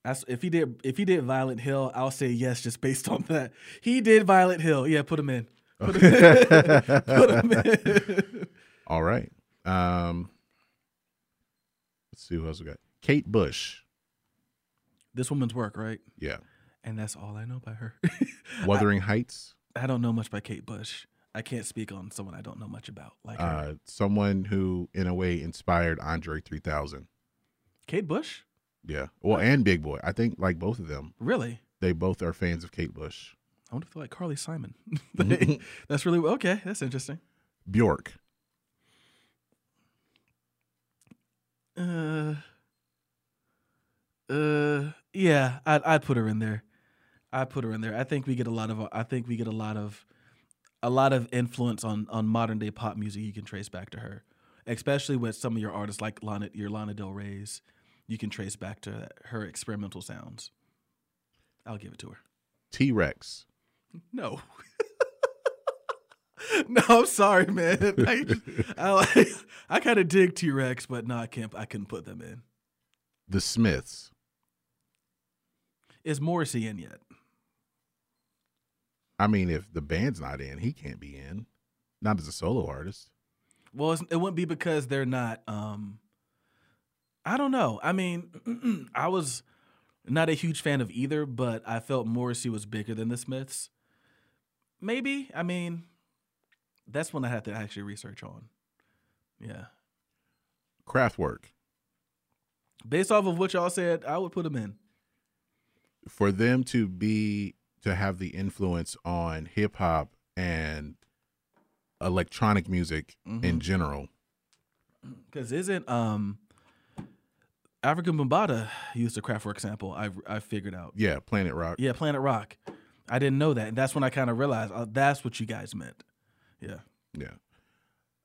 That's if he did if he did Violet Hill, I'll say yes just based on that. He did Violet Hill. Yeah, put him in. Put him in. [laughs] put him in. [laughs] All right. Um, let's see who else we got. Kate Bush. this woman's work, right? Yeah. And that's all I know by her. [laughs] Wuthering Heights. I don't know much by Kate Bush. I can't speak on someone I don't know much about. Like her. Uh, someone who, in a way, inspired Andre 3000. Kate Bush? Yeah. Well, and Big Boi. I think like both of them. Really? They both are fans of Kate Bush. I wonder if they're like Carly Simon. [laughs] Mm-hmm. that's really okay. That's interesting. Bjork. Uh, uh, yeah, I'd I'd put her in there. I'd put her in there. I think we get a lot of I think we get a lot of a lot of influence on on modern day pop music. You can trace back to her, especially with some of your artists like Lana, your Lana Del Rey's. You can trace back to her experimental sounds. I'll give it to her. T Rex. No. [laughs] no, I'm sorry, man. [laughs] I I, I kind of dig T Rex, but no, I can't. I couldn't put them in. The Smiths. Is Morrissey in yet? I mean, if the band's not in, he can't be in. Not as a solo artist. Well, it's, it wouldn't be because they're not. um I don't know. I mean, [clears throat] I was not a huge fan of either, but I felt Morrissey was bigger than the Smiths. Maybe. I mean, that's one I have to actually research on. Yeah. Kraftwerk. Based off of what y'all said, I would put them in. For them to be to have the influence on hip hop and electronic music Mm-hmm. in general. Because isn't um Afrika Bambaataa used a Kraftwerk sample? I I figured out. Yeah, Planet Rock. Yeah, Planet Rock. I didn't know that, and that's when I kind of realized oh, that's what you guys meant. Yeah, Yeah.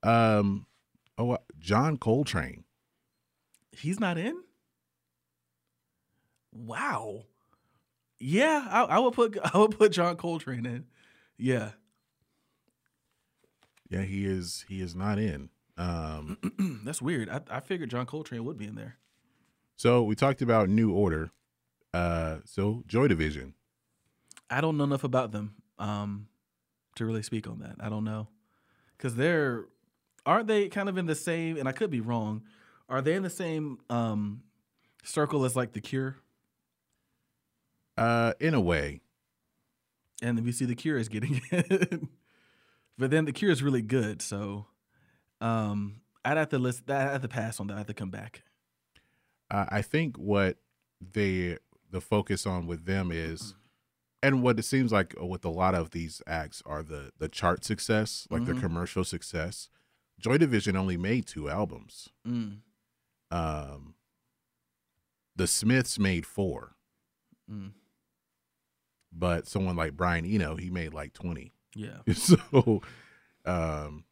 Um oh John Coltrane. he's not in. Wow. Yeah, I, I would put [laughs] I would put John Coltrane in. Yeah, Yeah, he is he is not in. Um [clears throat] that's weird. I, I figured John Coltrane would be in there. So we talked about New Order. Uh so Joy Division. I don't know enough about them um, to really speak on that. I don't know because they're aren't they kind of in the same? And I could be wrong. Are they in the same um, circle as like the Cure? Uh in a way. And then we see the Cure is getting [laughs] it, but then the Cure is really good. So um, I'd have to list. I'd have to pass on that. I have to come back. Uh, I think what they the focus on with them is, and what it seems like with a lot of these acts are the the chart success, like the commercial success. Joy Division only made two albums. Mm. Um, the Smiths made four, Mm. but someone like Brian Eno, he made like twenty. Yeah. [laughs] so, um,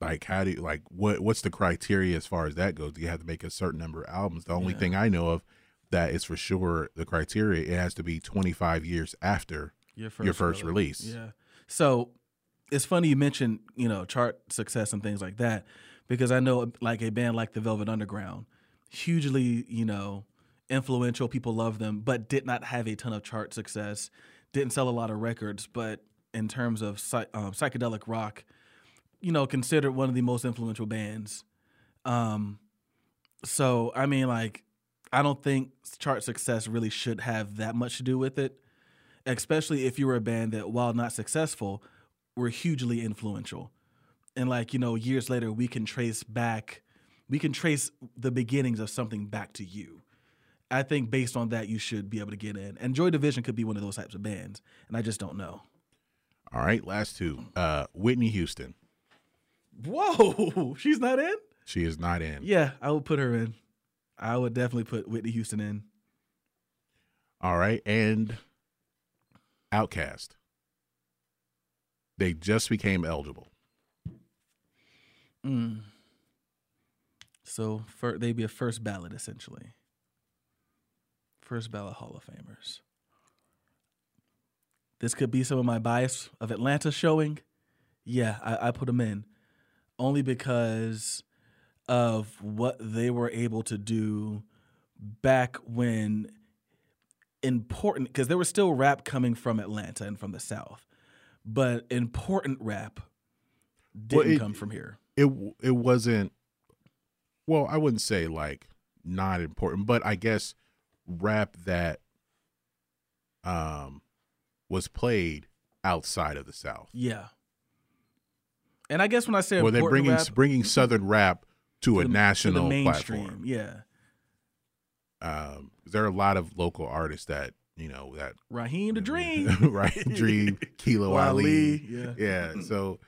like how do you like what what's the criteria as far as that goes? Do you have to make a certain number of albums? The only Yeah. thing I know of that is for sure the criteria it has to be 25 years after Your your first release. Yeah. So it's funny you mentioned, you know, chart success and things like that, because I know like a band like the Velvet Underground, hugely, you know, influential. People love them, but did not have a ton of chart success. Didn't sell a lot of records, but in terms of um, psychedelic rock, you know, considered one of the most influential bands. Um, so I mean, like, I don't think chart success really should have that much to do with it especially if you were a band that, while not successful, were hugely influential. And like, you know, years later, we can trace back, we can trace the beginnings of something back to you. I think based on that, you should be able to get in. And Joy Division could be one of those types of bands. And I just don't know. All right, last two. Uh, Whitney Houston. Whoa, [laughs] she's not in? She is not in. Yeah, I would put her in. I would definitely put Whitney Houston in. All right, and Outkast. They just became eligible. Mm. So fir- they'd be a first ballot essentially. First ballot Hall of Famers. This could be some of my bias of Atlanta showing. Yeah, I, I put them in only because of what they were able to do back when important because there was still rap coming from Atlanta and from the South, but important rap didn't it- come from here. it it wasn't well i wouldn't say like not important but i guess rap that um was played outside of the south Yeah. And I guess when I say well they're bringing rap, bringing southern rap to a the- national to platform yeah. um there are a lot of local artists that you know that Raheem the [laughs] Dream, [laughs] right dream [laughs] kilo ali yeah. yeah so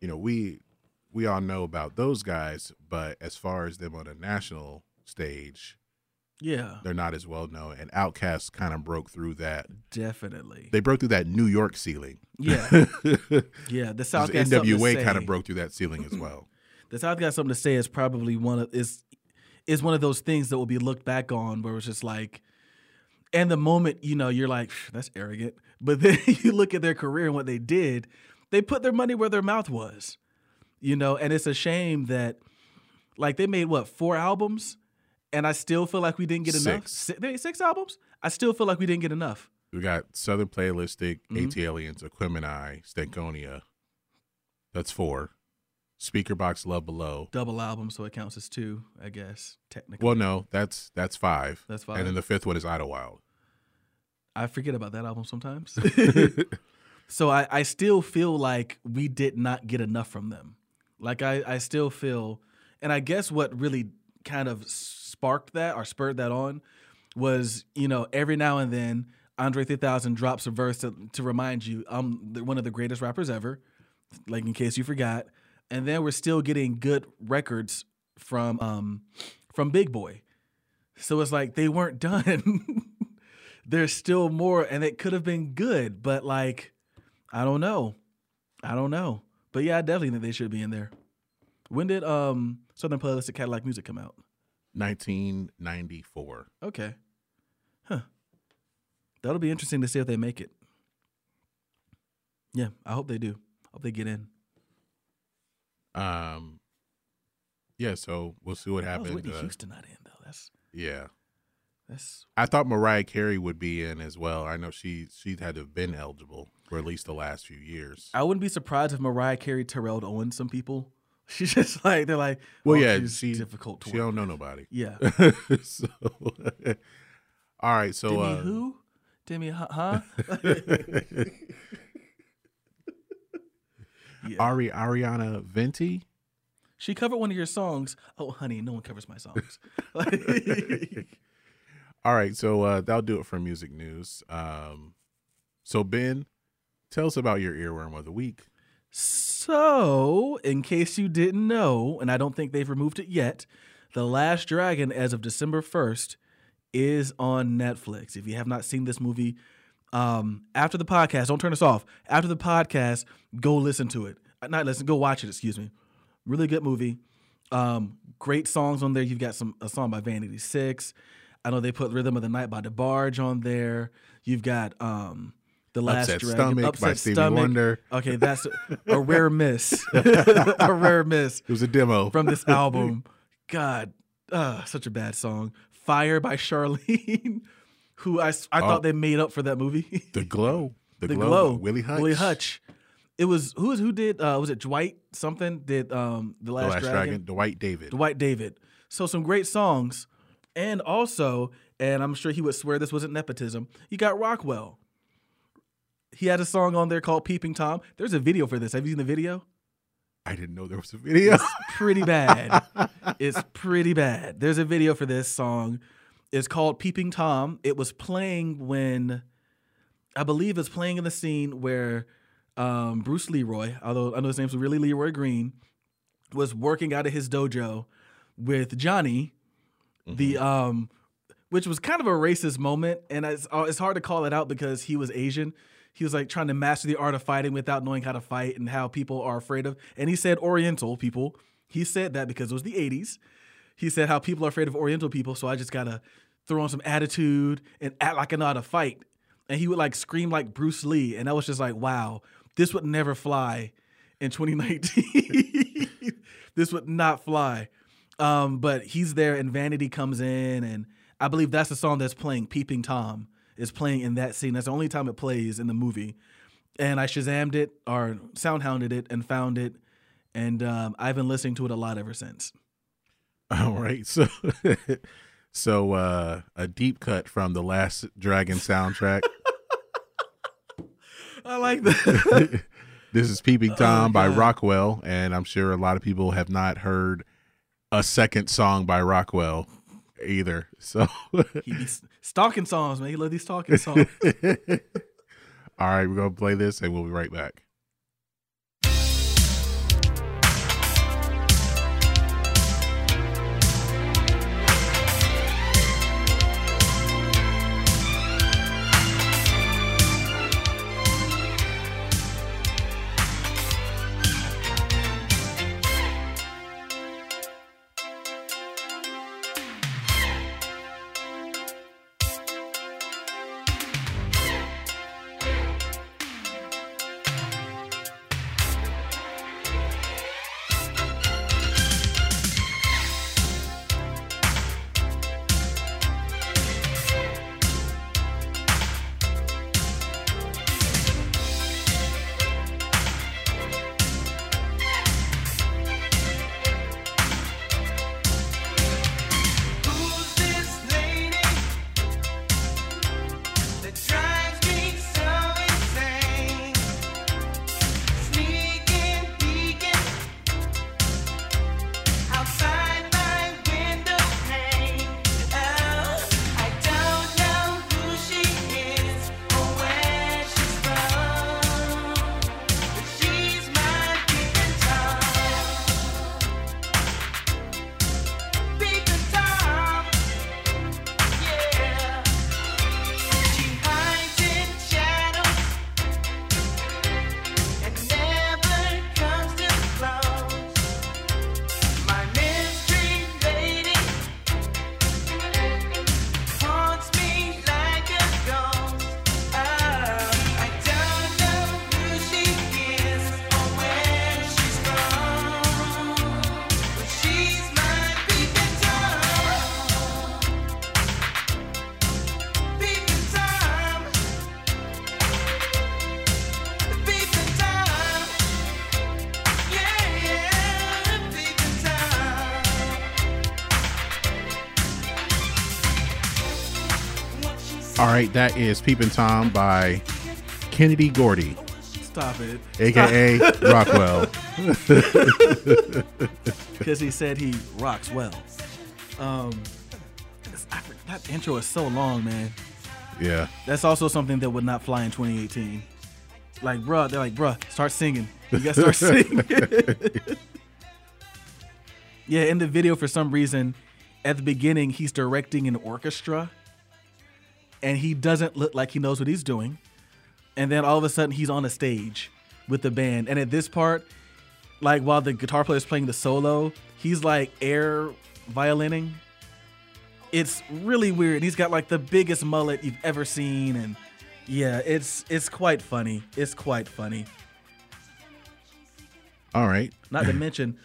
you know we we all know about those guys but as far as them on a national stage yeah, they're not as well known. And Outkast kind of broke through that. definitely. They broke through that New York ceiling. Yeah, [laughs] yeah. The South got NWA kind of broke through that ceiling as well. [clears throat] The South got something to say. Is probably one of is is one of those things that will be looked back on where it's just like, and the moment you know you're like that's arrogant, [laughs] but then [laughs] you look at their career and what they did, they put their money where their mouth was, you know. And it's a shame that like they made what four albums, and I still feel like we didn't get enough. Six. Si- six albums. I still feel like we didn't get enough. We got Southern Playalistic, Mm-hmm. AT Aliens, Aquemini, Stankonia. That's four. Speakerboxxx Love Below. Double album, so it counts as two, I guess technically. Well, no, that's that's five. That's five. And then the fifth one is Idlewild. I forget about that album sometimes. [laughs] [laughs] so I, I still feel like we did not get enough from them. Like I, I still feel, and I guess what really kind of sparked that or spurred that on was, you know, every now and then Andre 3000 drops a verse to, to remind you I'm one of the greatest rappers ever, like in case you forgot. And then we're still getting good records from um from Big Boi. So it's like they weren't [laughs] done. There's still more, and it could have been good, but like, I don't know. I don't know. But yeah, I definitely think they should be in there. When did um Southernplayalisticadillacmuzik come out? 1994. Okay. Huh. That'll be interesting to see if they make it. Yeah, I hope they do. Hope they get in. Um, yeah, so we'll see what happens. Whitney Uh, Houston not in though. That's yeah, that's I thought Mariah Carey would be in as well. I know she she had to have been eligible for at least the last few years. I wouldn't be surprised if Mariah Carey Terrell Owens some people. She's just like they're like, Well, oh, yeah, she's she difficult to She don't know with. nobody. Yeah. [laughs] so, [laughs] all right. So, Demi uh, who? Demi huh? huh? [laughs] yeah. Ari Ariana Venti. She covered one of your songs. Oh, honey, no one covers my songs. All right, so uh, that'll do it for music news. Um, so Ben, tell us about your earworm of the week. So, in case you didn't know, and I don't think they've removed it yet, The Last Dragon, as of December 1st, is on Netflix. If you have not seen this movie, um, after the podcast, don't turn us off. After the podcast, go listen to it. Uh, Not listen, go watch it, excuse me. Really good movie. Um, great songs on there. You've got some a song by Vanity Six. I know they put Rhythm of the Night by DeBarge on there. You've got um The Last Upset Dragon. Stomach by Upset Stevie Stomach. Wonder. Okay, that's a, [laughs] rare miss. [laughs] a rare miss It was a demo. from this album. God, uh, such a bad song. Fire by Charlene, [laughs] who I Oh. thought they made up for that movie. the glow. The, the glow. glow. Willie Hutch. Willie Hutch. It was who who did uh was it Dwight something did um the The last, Last dragon? Dragon. Dwight David. Dwight David. So some great songs, and also, and I'm sure he would swear this wasn't nepotism. You got Rockwell. He had a song on there called "Peeping Tom." There's a video for this. Have you seen the video? I didn't know there was a video. Pretty bad. [laughs] it's pretty bad. There's a video for this song. It's called "Peeping Tom." It was playing when, I believe, it's playing in the scene where um, Bruce Leroy, although I know his name's really Leroy Green, was working out of his dojo with Johnny, the um, which was kind of a racist moment, and it's uh, it's hard to call it out because he was Asian. He was like trying to master the art of fighting without knowing how to fight and how people are afraid of. And he said Oriental people. He said that because it was the '80s. He said how people are afraid of Oriental people, so I just gotta throw on some attitude and act like I know how to fight. And he would like scream like Bruce Lee, and I was just like, wow, this would never fly in 2019. [laughs] this would not fly. Um, but he's there, and Vanity comes in, and I believe that's the song that's playing. Peeping Tom is playing in that scene. That's the only time it plays in the movie. And I Shazammed it or Soundhounded it and found it, and um, I've been listening to it a lot ever since. [laughs] All right. So [laughs] so uh a deep cut from the last Dragon soundtrack. [laughs] I like that. this is Peeping Tom by Rockwell, and I'm sure a lot of people have not heard a second song by Rockwell either. [laughs] So he be stalking songs, man. He love these stalking songs. [laughs] all right, we're gonna play this and we'll be right back. Right, that is Peepin' Tom by Kennedy Gordy, Stop it. aka [laughs] Rockwell. [laughs] Because he said he rocks well. Um, it's- I for- that intro is so long, man. Yeah. That's also something that would not fly in 2018. Like, bruh, they're like, bruh, start singing. You gotta start [laughs] singing. yeah, in the video, for some reason, at the beginning, he's directing an orchestra, and he doesn't look like he knows what he's doing. And then all of a sudden, he's on a stage with the band. And at this part, like while the guitar player is playing the solo, he's like air violining it's really weird. He's got like the biggest mullet you've ever seen, and yeah, it's it's quite funny. It's quite funny. All right. Not to [laughs] mention,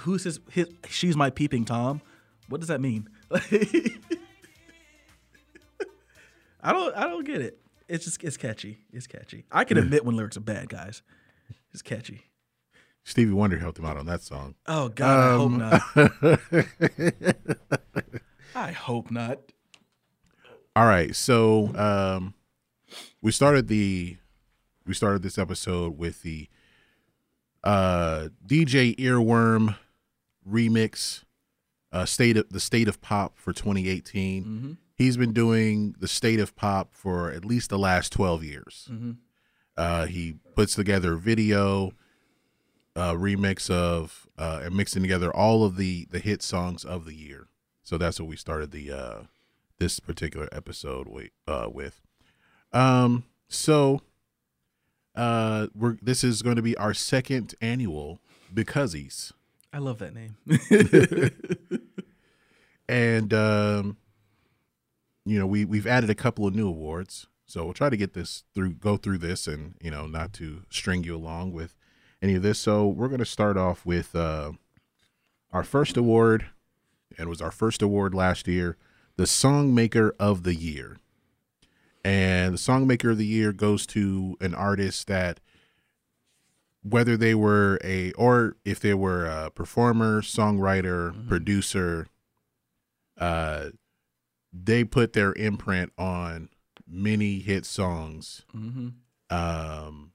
who's his, his? She's my peeping tom. What does that mean? [laughs] I don't I don't get it. It's just it's catchy. It's catchy. I can admit when lyrics are bad, guys. It's catchy. Stevie Wonder helped him out on that song. Oh God, Um, I hope not. [laughs] I hope not. All right, so um, we started the we started this episode with the uh, DJ Earworm remix, uh, state of the state of pop for 2018. He's been doing the state of pop for at least the last 12 years. Uh, he puts together a video, uh, remix of uh, and mixing together all of the the hit songs of the year. So that's what we started the uh, this particular episode with. Uh, with. Um, so uh, we're this is going to be our second annual Becauseys, I love that name. [laughs] [laughs] and um, you know we we've added a couple of new awards. So we'll try to get this through, go through this, and you know not to string you along with any of this. So we're going to start off with uh, our first award, and it was our first award last year, the Songmaker of the Year. And the Songmaker of the Year goes to an artist that, whether they were a, or if they were a performer, songwriter, producer, uh, they put their imprint on many hit songs mm-hmm. um,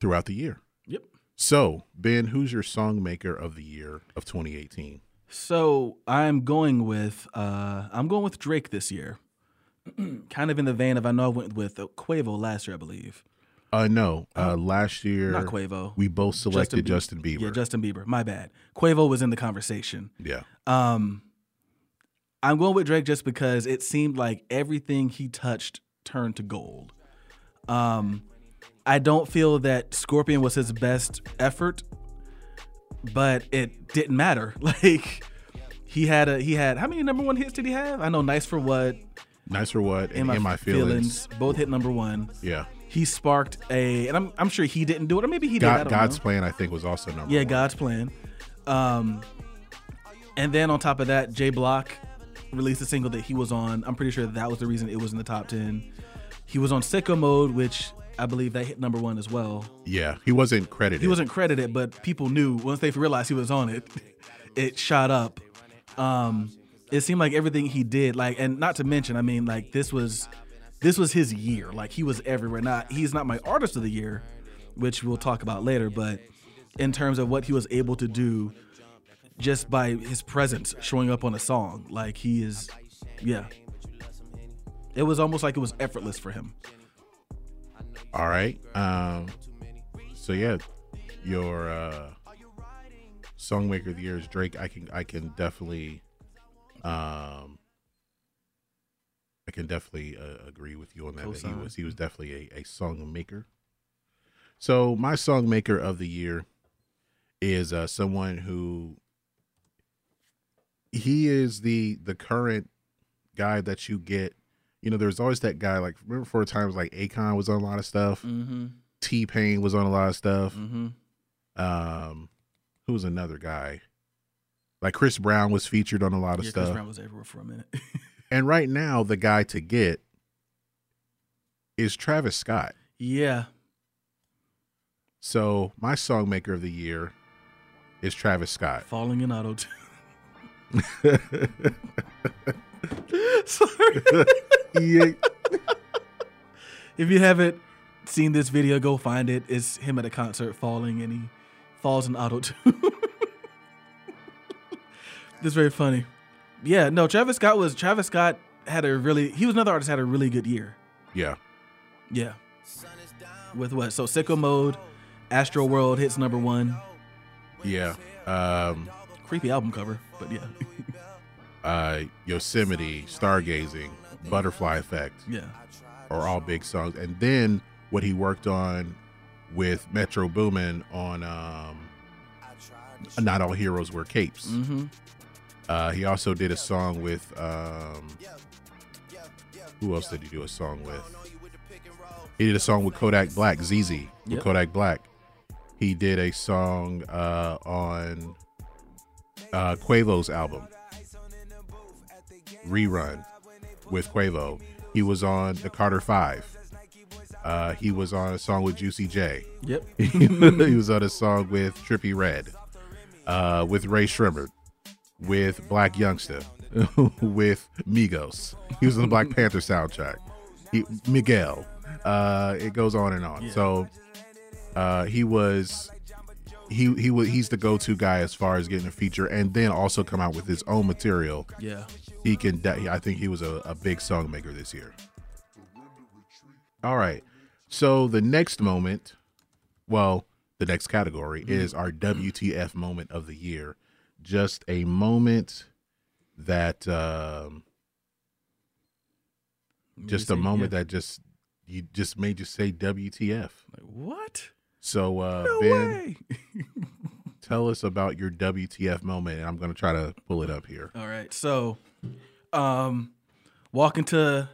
throughout the year. Yep. So, Ben, who's your songmaker of the year of 2018? So I'm going with uh, I'm going with Drake this year. [clears throat] kind of in the vein of I know I went with uh, Quavo last year, I believe. Uh, no, uh, last year Not Quavo. we both selected Bie- Justin Bieber. Yeah, Justin Bieber. My bad. Quavo was in the conversation. yeah. Um, I'm going with Drake just because it seemed like everything he touched turned to gold. Um, I don't feel that Scorpion was his best effort, but it didn't matter. [laughs] Like he had a he had how many number one hits did he have? I know Nice for What Nice for what? and in my, feelings. both hit number one. Yeah. He sparked a, and I'm I'm sure he didn't do it, or maybe he did. God, don't God's know. plan, I think, was also number Yeah, one. God's plan. Um, and then on top of that, Jay Block released a single that he was on. I'm pretty sure that was the reason it was in the top ten. He was on Sicko Mode, which I believe that hit number one as well. Yeah, he wasn't credited. He wasn't credited, but people knew once they realized he was on it, [laughs] it shot up. Um, it seemed like everything he did, like, and not to mention, I mean, like this was this was his year. Like he was everywhere. Not he's not my artist of the year, which we'll talk about later, but in terms of what he was able to do just by his presence showing up on a song, like he is, yeah. It was almost like it was effortless for him. All right. Um. So yeah, your uh, songmaker of the year is Drake. I can I can definitely, um, I can definitely uh, agree with you on that. that he was he was definitely a, a song maker. So my song maker of the year is uh, someone who he is the the current guy that you get. You know, there's always that guy. Like remember for times like Akon was on a lot of stuff. Mm-hmm. T Pain was on a lot of stuff. Mm-hmm. Um, who was another guy? Like Chris Brown was featured on a lot of Yeah, stuff. Chris Brown was everywhere for a minute. [laughs] And right now, the guy to get is Travis Scott. yeah. So my songmaker of the year is Travis Scott. Falling in auto tune. [laughs] Sorry. [laughs] yeah. if you haven't seen this video, go find it. It's him at a concert falling and he falls in auto tune. [laughs] it's very funny. Yeah, no, Travis Scott was Travis Scott had a really he was another artist had a really good year. Yeah. Yeah. With what? So Sicko Mode, Astro World hits number one. Yeah. Um, Creepy album cover, but yeah. [laughs] uh, Yosemite, Stargazing, Butterfly Effect yeah. are all big songs. And then what he worked on with Metro Boomin on um, Not All Heroes Wear Capes. Mm-hmm. Uh, he also did a song with um, who else did he do a song with? He did a song with Kodak Black, ZEZE with Yep. Kodak Black. He did a song uh, on uh, Quavo's album, Rerun, with Quavo. He was on the Carter Five. Uh, he was on a song with Juicy J. Yep. [laughs] he was on a song with Trippie Redd, uh, with Rae Sremmurd, with Black Youngster, [laughs] with Migos. He was on the Black Panther soundtrack. He, Miguel. Uh, it goes on and on. So uh, he was he he was he's the go-to guy as far as getting a feature, and then also come out with his own material. Yeah. He can. I think he was a, a big song maker this year. All right. So the next moment, well, the next category is our WTF moment of the year. Just a moment that, um, just a moment yeah. that just you just made you say WTF. Like, what? So uh, No Ben, way. [laughs] tell us about your WTF moment, and I'm going to try to pull it up here. All right. So, um, walk into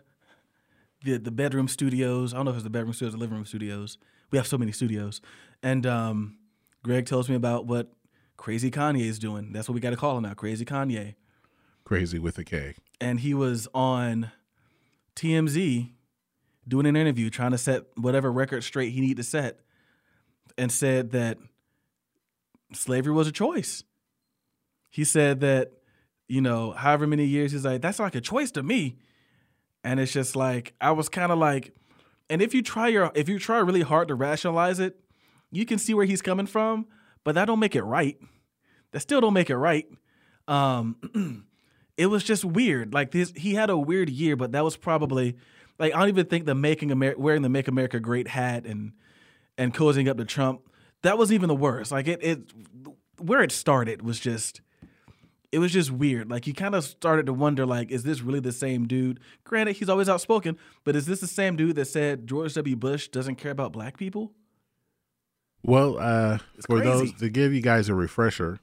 the the bedroom studios. I don't know if it's the bedroom studios, or the living room studios. We have so many studios, and um, Greg tells me about what Crazy Kanye is doing. That's what we got to call him now, Crazy Kanye. Crazy with a K. And he was on TMZ doing an interview, trying to set whatever record straight he needed to set, and said that slavery was a choice. He said that, you know, however many years, he's like, that's like a choice to me. And it's just like, I was kind of like, and if you try your, if you try really hard to rationalize it, you can see where he's coming from, but that don't make it right. That still don't make it right. Um, [clears throat] it was just weird. Like this, he had a weird year, but that was probably like I don't even think the making America wearing the "Make America Great" hat and and cozying up to Trump that was even the worst. Like it, it where it started was just it was just weird. Like you kind of started to wonder, like, is this really the same dude? Granted, he's always outspoken, but is this the same dude that said George W. Bush doesn't care about black people? Well, uh, for crazy. those to give you guys a refresher,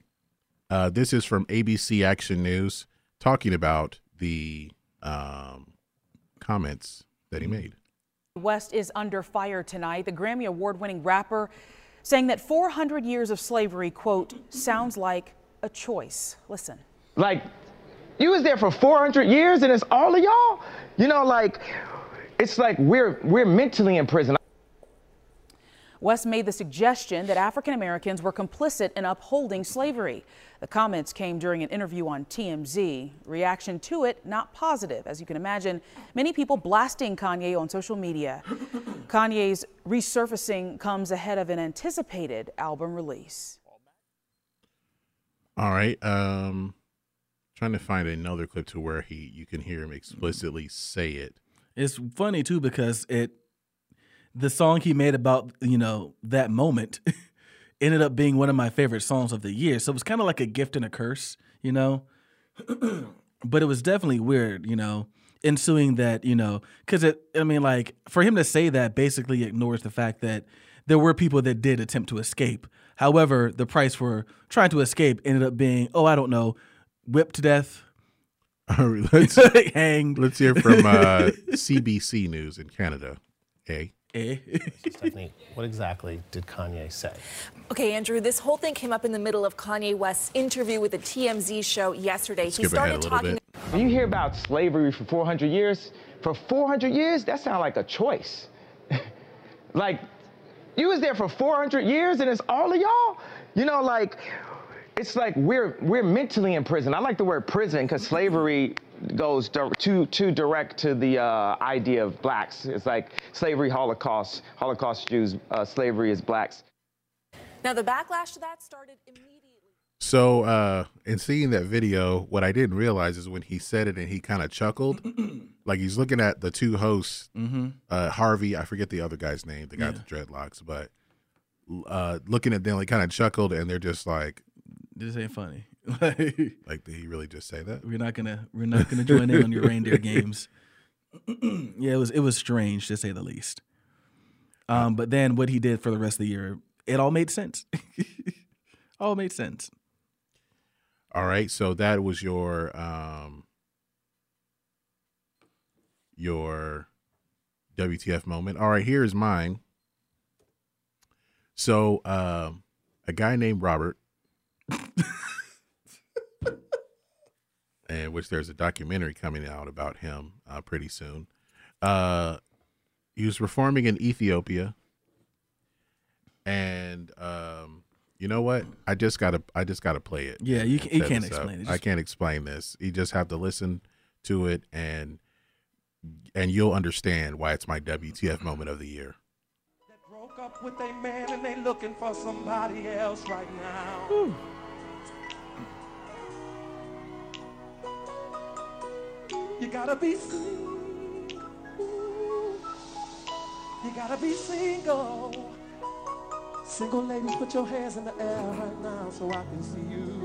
uh, this is from ABC Action News talking about the um, comments that he made. West is under fire tonight. The Grammy Award winning rapper saying that 400 years of slavery, quote, sounds like a choice. Listen. Like, you was there for 400 years and it's all of y'all? You know, like, it's like we're, we're mentally in prison. West made the suggestion that African Americans were complicit in upholding slavery. The comments came during an interview on TMZ. Reaction to it, not positive. As you can imagine, many people blasting Kanye on social media. [laughs] Kanye's resurfacing comes ahead of an anticipated album release. All right. Um, trying to find another clip to where he you can hear him explicitly say it. It's funny too because it the song he made about you know that moment [laughs] ended up being one of my favorite songs of the year. So it was kind of like a gift and a curse, you know. [clears throat] but it was definitely weird, you know, ensuing that, you know, because it. I mean, like for him to say that basically ignores the fact that there were people that did attempt to escape. However, the price for trying to escape ended up being, oh, I don't know, whipped to death, [laughs] All right, let's [laughs] hanged. let's hear from uh, [laughs] CBC News in Canada. Hey, Eh? Stephanie, what exactly did Kanye say? Okay, Andrew, this whole thing came up in the middle of Kanye West's interview with the TMZ show yesterday. skip ahead a little bit. When you hear about slavery for 400 years, for 400 years, that sounds like a choice. [laughs] like, you was there for 400 years and it's all of y'all? You know, like, it's like we're we're mentally in prison. I like the word prison because slavery goes too too direct to the uh, idea of blacks. It's like slavery, Holocaust, Holocaust Jews, uh, slavery is blacks. Now, the backlash to that started immediately. So, uh, in seeing that video, what I didn't realize is when he said it and he kind of chuckled, [clears throat] like he's looking at the two hosts, Mm-hmm. uh, Harvey, I forget the other guy's name, the guy with the dreadlocks, but uh, looking at them, he kind of chuckled, and they're just like, This ain't funny. [laughs] like, did he really just say that? we're not gonna we're not gonna join in on your reindeer [laughs] games. [clears throat] yeah, it was it was strange to say the least. Um, but then what he did for the rest of the year, it all made sense. [laughs] all made sense. All right, so that was your um your WTF moment. All right, here's mine. So, um a guy named Robert and which there's a documentary coming out about him uh, pretty soon. Uh he was performing in Ethiopia and um you know what? I just gotta I just gotta play it. Yeah, you can, you can't this up. explain it. I can't explain this. You just have to listen to it and and you'll understand why it's my WTF moment of the year. Broke up with a man and they looking for somebody else right now. You gotta be single. You gotta be single. Single ladies, put your hands in the air right now so I can see you.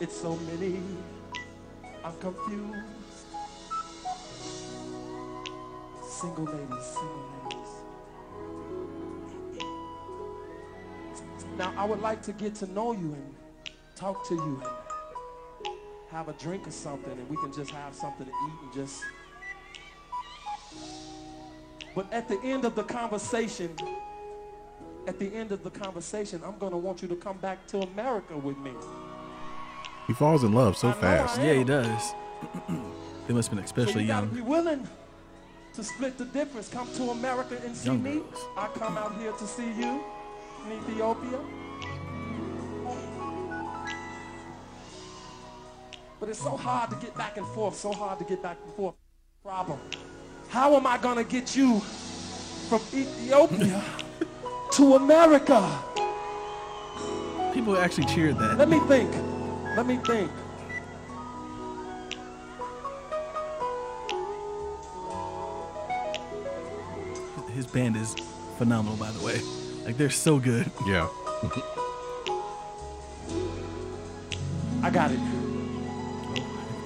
It's so many. I'm confused. Single ladies, single ladies. Now, I would like to get to know you and talk to you and have a drink or something, and we can just have something to eat and just. But at the end of the conversation, at the end of the conversation, I'm going to want you to come back to America with me. He falls in love so fast. Yeah, he does. [clears throat] they must have been So especially you gotta young. be willing to split the difference. Come to America and see Young me. girls. I come out here to see you in Ethiopia. But it's so hard to get back and forth, so hard to get back and forth. Problem. How am I gonna get you from Ethiopia to America? People actually cheered that. Let me think. Let me think. His band is phenomenal, by the way. Like they're so good. Yeah. I got it.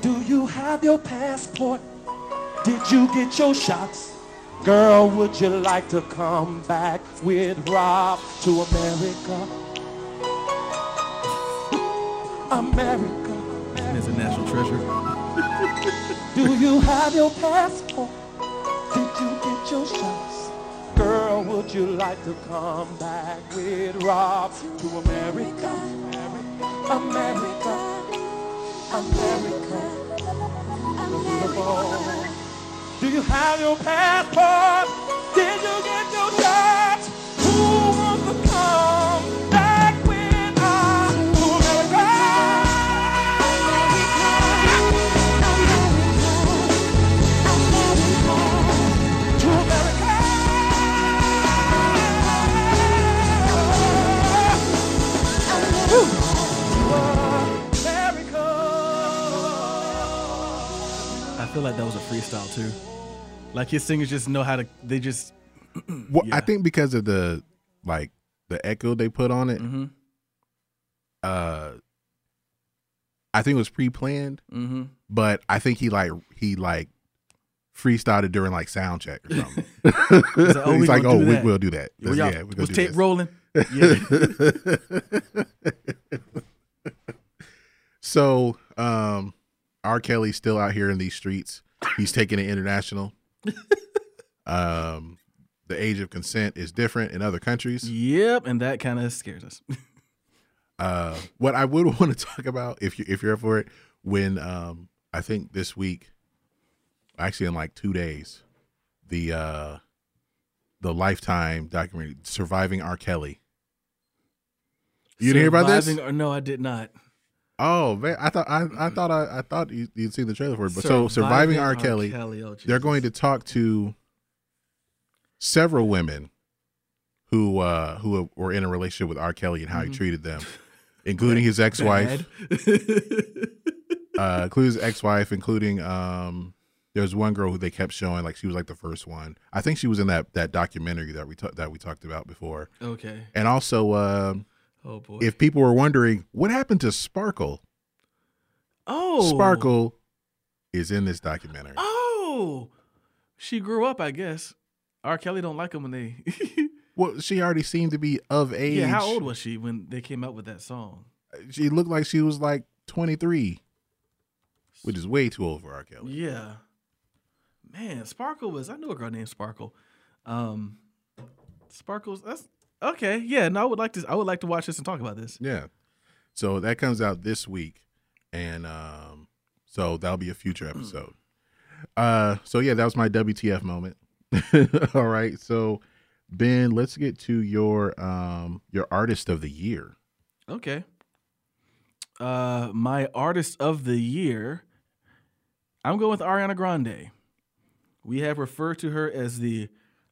Do you have your passport? Did you get your shots? Girl, would you like to come back with Rob to America? America. He's a national treasure. [laughs] Do you have your passport? Did you get your shots? Girl, would you like to come back with Rob to America? America. America. Beautiful. Do you have your passport? Did you get your shots? Freestyle too. Like his singers just know how to. They just. [clears throat] Well, I think because of the like the echo they put on it, Mm-hmm. uh I think it was pre-planned, Mm-hmm. but I think he like he like freestyled it during like sound check or something. [laughs] He's like, [laughs] "Oh, we He's like, gonna "Oh, do we that." will do that." Yeah, we was tape rolling? [laughs] Yeah. so, um, R. Kelly's still out here in these streets. He's taking it international. [laughs] um, the age of consent is different in other countries. Yep, and that kind of scares us. [laughs] Uh, what I would [laughs] want to talk about, if you if you're up for it, when um, I think this week, actually in like two days, the uh, the Lifetime documentary "Surviving R. Kelly." You didn't hear about this? Or, no, I did not. Oh man, I thought I, I thought I, I thought you, you'd seen the trailer for it. But so surviving Surviving R. R. Kelly, Kelly, oh, they're going to talk to several women who uh who were in a relationship with R. Kelly and how Mm-hmm. he treated them, [laughs] including his ex-wife, [laughs] uh, including his ex-wife, including um. There was one girl who they kept showing, like she was like the first one. I think she was in that that documentary that we ta- that we talked about before. okay. And also, um, Oh boy. if people were wondering what happened to Sparkle, oh, Sparkle is in this documentary. Oh, she grew up, I guess. R. Kelly don't like him when they. [laughs] Well, she already seemed to be of age. yeah, how old was she when they came out with that song? She looked like she was like 23, which is way too old for R. Kelly. Yeah. Man, Sparkle was. I knew a girl named Sparkle. Um, Sparkles. That's okay. Yeah. No, I would like to. I would like to watch this and talk about this. Yeah. So that comes out this week, and um, so that'll be a future episode. Uh, so yeah, that was my WTF moment. [laughs] All right, so Ben, let's get to your um your artist of the year. Okay. Uh, my artist of the year. I'm going with Ariana Grande. We have referred to her as the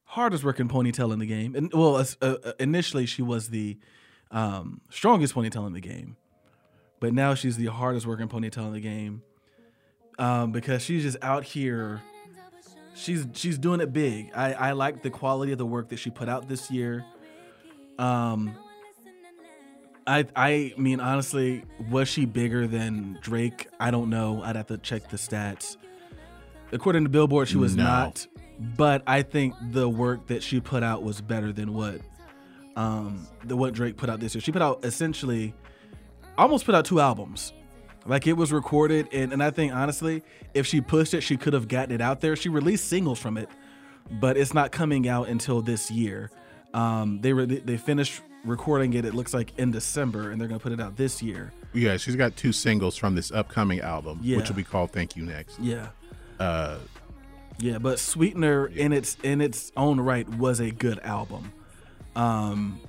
hardest working ponytail in the game, and well, uh, uh, initially she was the um, strongest ponytail in the game, but now she's the hardest working ponytail in the game um, because she's just out here. She's she's doing it big. I I like the quality of the work that she put out this year. Um, I I mean honestly, was she bigger than Drake? I don't know. I'd have to check the stats. According to Billboard, she was No. not. But I think the work that she put out was better than what um the what Drake put out this year. She put out essentially almost put out two albums. Like it was recorded and, and I think honestly, if she pushed it, she could have gotten it out there. She released singles from it, but it's not coming out until this year. Um, they were they finished recording it. It looks like in December, and they're gonna put it out this year. Yeah, she's got two singles from this upcoming album, Yeah. which will be called "Thank You Next." Yeah, Uh, yeah. But Sweetener in its in its own right was a good album. Um,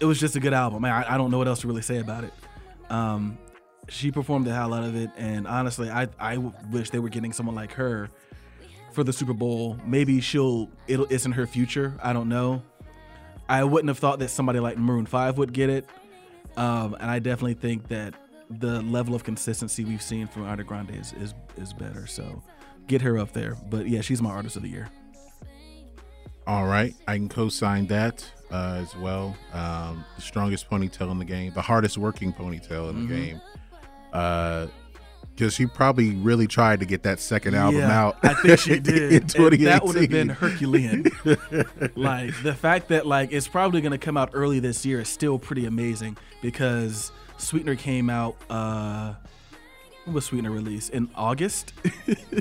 it was just a good album. I, I don't know what else to really say about it. Um, she performed the hell out of it, and honestly, I I wish they were getting someone like her for the Super Bowl. Maybe she'll it'll it's in her future. I don't know. I wouldn't have thought that somebody like Maroon Five would get it, um, and I definitely think that the level of consistency we've seen from Ariana Grande is, is is better. So get her up there. But yeah, she's my artist of the year. all right, I can co-sign that uh, as well. Um, the strongest ponytail in the game, the hardest working ponytail in the Mhm. game. Uh, because she probably really tried to get that second album Yeah, out. I think she [laughs] did. in 2018. that would have been Herculean. [laughs] like the fact that like it's probably going to come out early this year is still pretty amazing because Sweetener came out. uh was Sweetener released in August?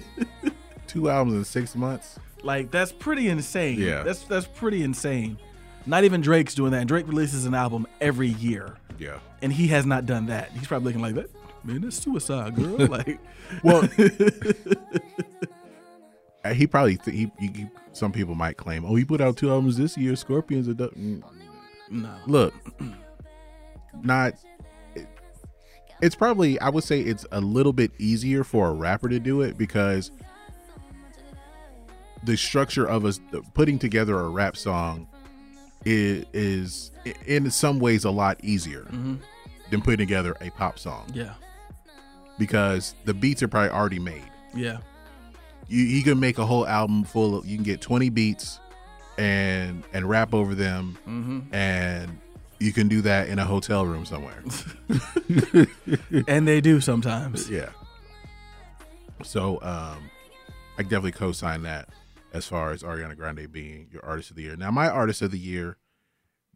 [laughs] Two albums in six months. like that's pretty insane. Yeah. that's that's pretty insane. Not even Drake's doing that. And Drake releases an album every year, Yeah. and he has not done that. He's probably looking like that. Man, that's suicide, girl. [laughs] like, Well, [laughs] Uh, he probably th- he, he, some people might claim, oh, he put out two albums this year. Scorpions are done. Mm, no. Look, not. It- it's probably I would say it's a little bit easier for a rapper to do it because the structure of us putting together a rap song is, is in some ways a lot easier Mhm. than putting together a pop song Yeah, because the beats are probably already made. yeah, you, you can make a whole album full of you can get 20 beats and and rap over them Mhm. and you can do that in a hotel room somewhere. [laughs] And they do sometimes. yeah. So um i definitely co-sign that as far as ariana grande being your artist of the year. Now my artist of the year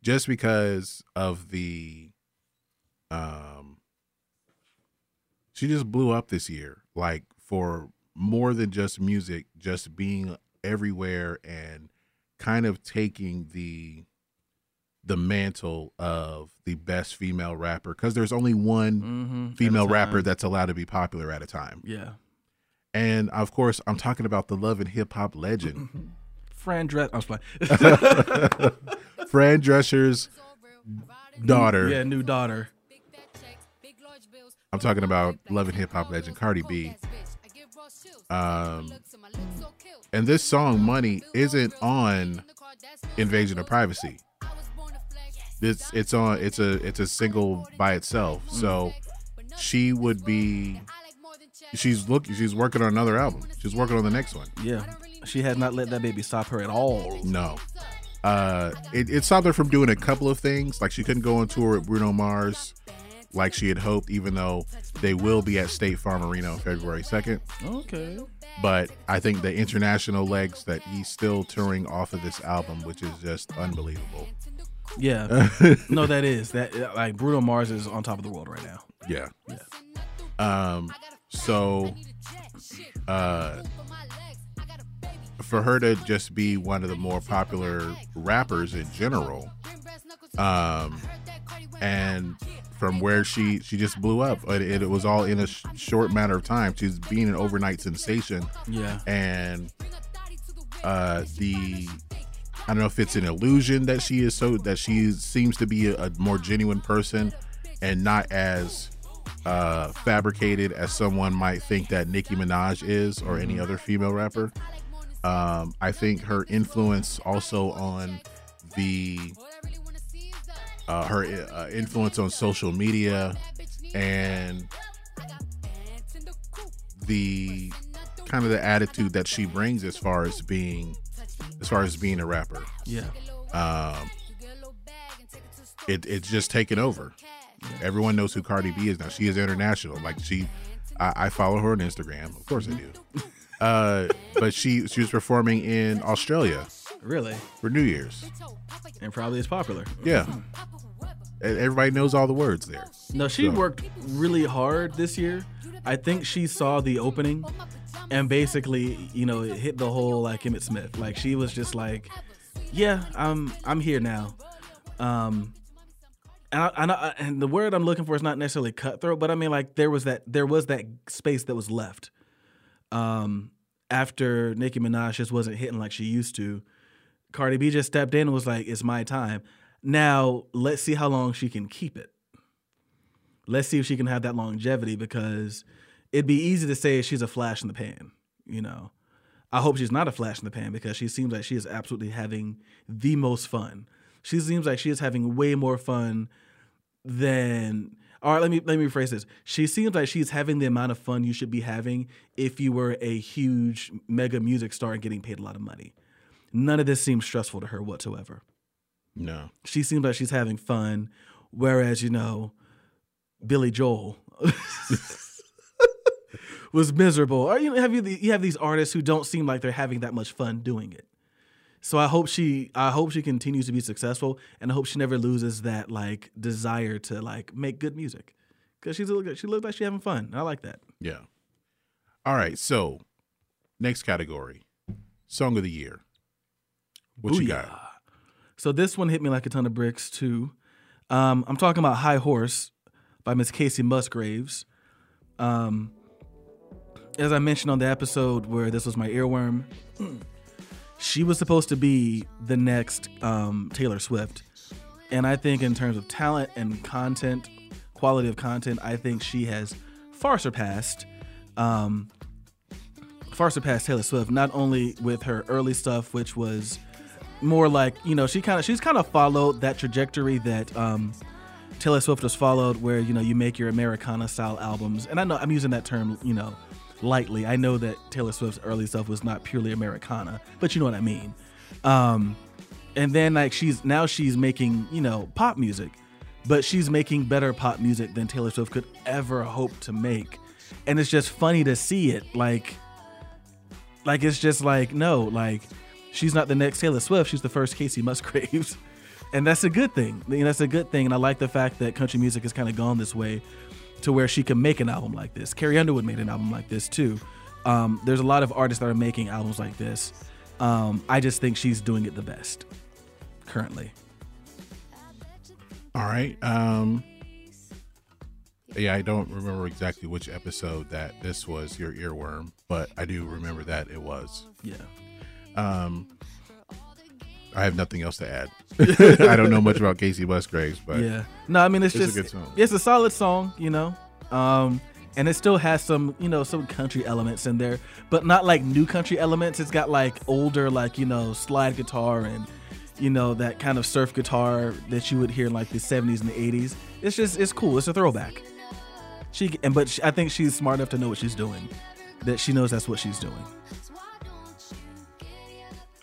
just because of the um she just blew up this year like for more than just music just being everywhere and kind of taking the the mantle of the best female rapper because there's only one Mhm. Female rapper that's allowed to be popular at a time Yeah, and of course i'm talking about the love and hip-hop legend [clears throat] Fran Dress. I was playing. fran drescher's daughter. Yeah, new daughter. I'm talking about Love and Hip Hop legend Cardi B. Um, and this song "Money" isn't on Invasion of Privacy. This it's on it's a it's a single by itself. So she would be she's looking she's working on another album. She's working on the next one. Yeah, she has not let that baby stop her at all. No. Uh it, it stopped her from doing a couple of things. Like she couldn't go on tour with Bruno Mars like she had hoped, even though they will be at State Farm Arena on February 2nd. Okay. But I think the international legs that he's still touring off of this album, which is just unbelievable. Yeah. [laughs] no, that is that like Bruno Mars is on top of the world right now. Yeah. Yeah. Um so uh for her to just be one of the more popular rappers in general um and from where she she just blew up it, it, it was all in a sh- short matter of time she's being an overnight sensation Yeah. and uh the I don't know if it's an illusion that she is so that she seems to be a, a more genuine person and not as uh fabricated as someone might think that Nicki Minaj is or any other female rapper. Um I think her influence also on the uh, her uh, influence on social media and the kind of the attitude that she brings as far as being as far as being a rapper. Yeah. um it, it's just taken over. Everyone knows who cardi b is now. She is international. Like she i, I follow her on instagram. Of course i do. Uh but she she was performing in australia Really? for new year's. And probably is popular. yeah. Everybody knows all the words there. No, she So- worked really hard this year. I think she saw the opening and basically, you know, it hit the whole like Emmitt Smith. Like she was just like, "Yeah, I'm I'm here now." Um, and I, I, and the word I'm looking for is not necessarily cutthroat, but I mean like there was that there was that space that was left. Um, after Nicki Minaj just wasn't hitting like she used to, Cardi B just stepped in and was like, "It's my time." Now let's see how long she can keep it let's see if she can have that longevity because it'd be easy to say she's a flash in the pan, you know. I hope she's not a flash in the pan because she seems like she is absolutely having the most fun. She seems like she is having way more fun than all right, let me let me rephrase this. She seems like she's having the amount of fun you should be having if you were a huge mega music star and getting paid a lot of money. None of this seems stressful to her whatsoever no she seems like she's having fun whereas you know billy joel [laughs] was miserable or you have you you have these artists who don't seem like they're having that much fun doing it so i hope she i hope she continues to be successful and i hope she never loses that like desire to like make good music because she's a, she looks like she's having fun i like that Yeah. All right. So, next category, song of the year. What you got? So this one hit me like a ton of bricks too. Um, I'm talking about High Horse by Miss Kacey Musgraves. Um, as I mentioned on the episode where this was my earworm, she was supposed to be the next um, Taylor Swift. And I think in terms of talent and content, quality of content, I think she has far surpassed um, far surpassed Taylor Swift, not only with her early stuff, which was more like, you know, she kind of she's kind of followed that trajectory that um Taylor Swift has followed where, you know, you make your Americana style albums. And I know I'm using that term, you know, lightly. I know that Taylor Swift's early stuff was not purely Americana, but you know what I mean. Um and then like she's now she's making, you know, pop music. But she's making better pop music than Taylor Swift could ever hope to make. And it's just funny to see it like like it's just like no, like she's not the next Taylor Swift. She's the first Kacey Musgraves, [laughs] and that's a good thing. That's a good thing. And I like the fact that country music has kind of gone this way, to where she can make an album like this. Carrie Underwood made an album like this too. Um, there's a lot of artists that are making albums like this. Um, I just think she's doing it the best currently. All right. Um Yeah, I don't remember exactly which episode that this was your earworm, but I do remember that it was. Yeah. Um I have nothing else to add. [laughs] I don't know much about Kacey Musgraves, but yeah. No, I mean it's, It's a just good song. it's a solid song, you know. Um and it still has some, you know, some country elements in there, but not like new country elements. It's got like older like, you know, slide guitar and you know, that kind of surf guitar that you would hear in like the 70s and the 80s. It's just it's cool. It's a throwback. She and but she, I think she's smart enough to know what she's doing. That she knows that's what she's doing.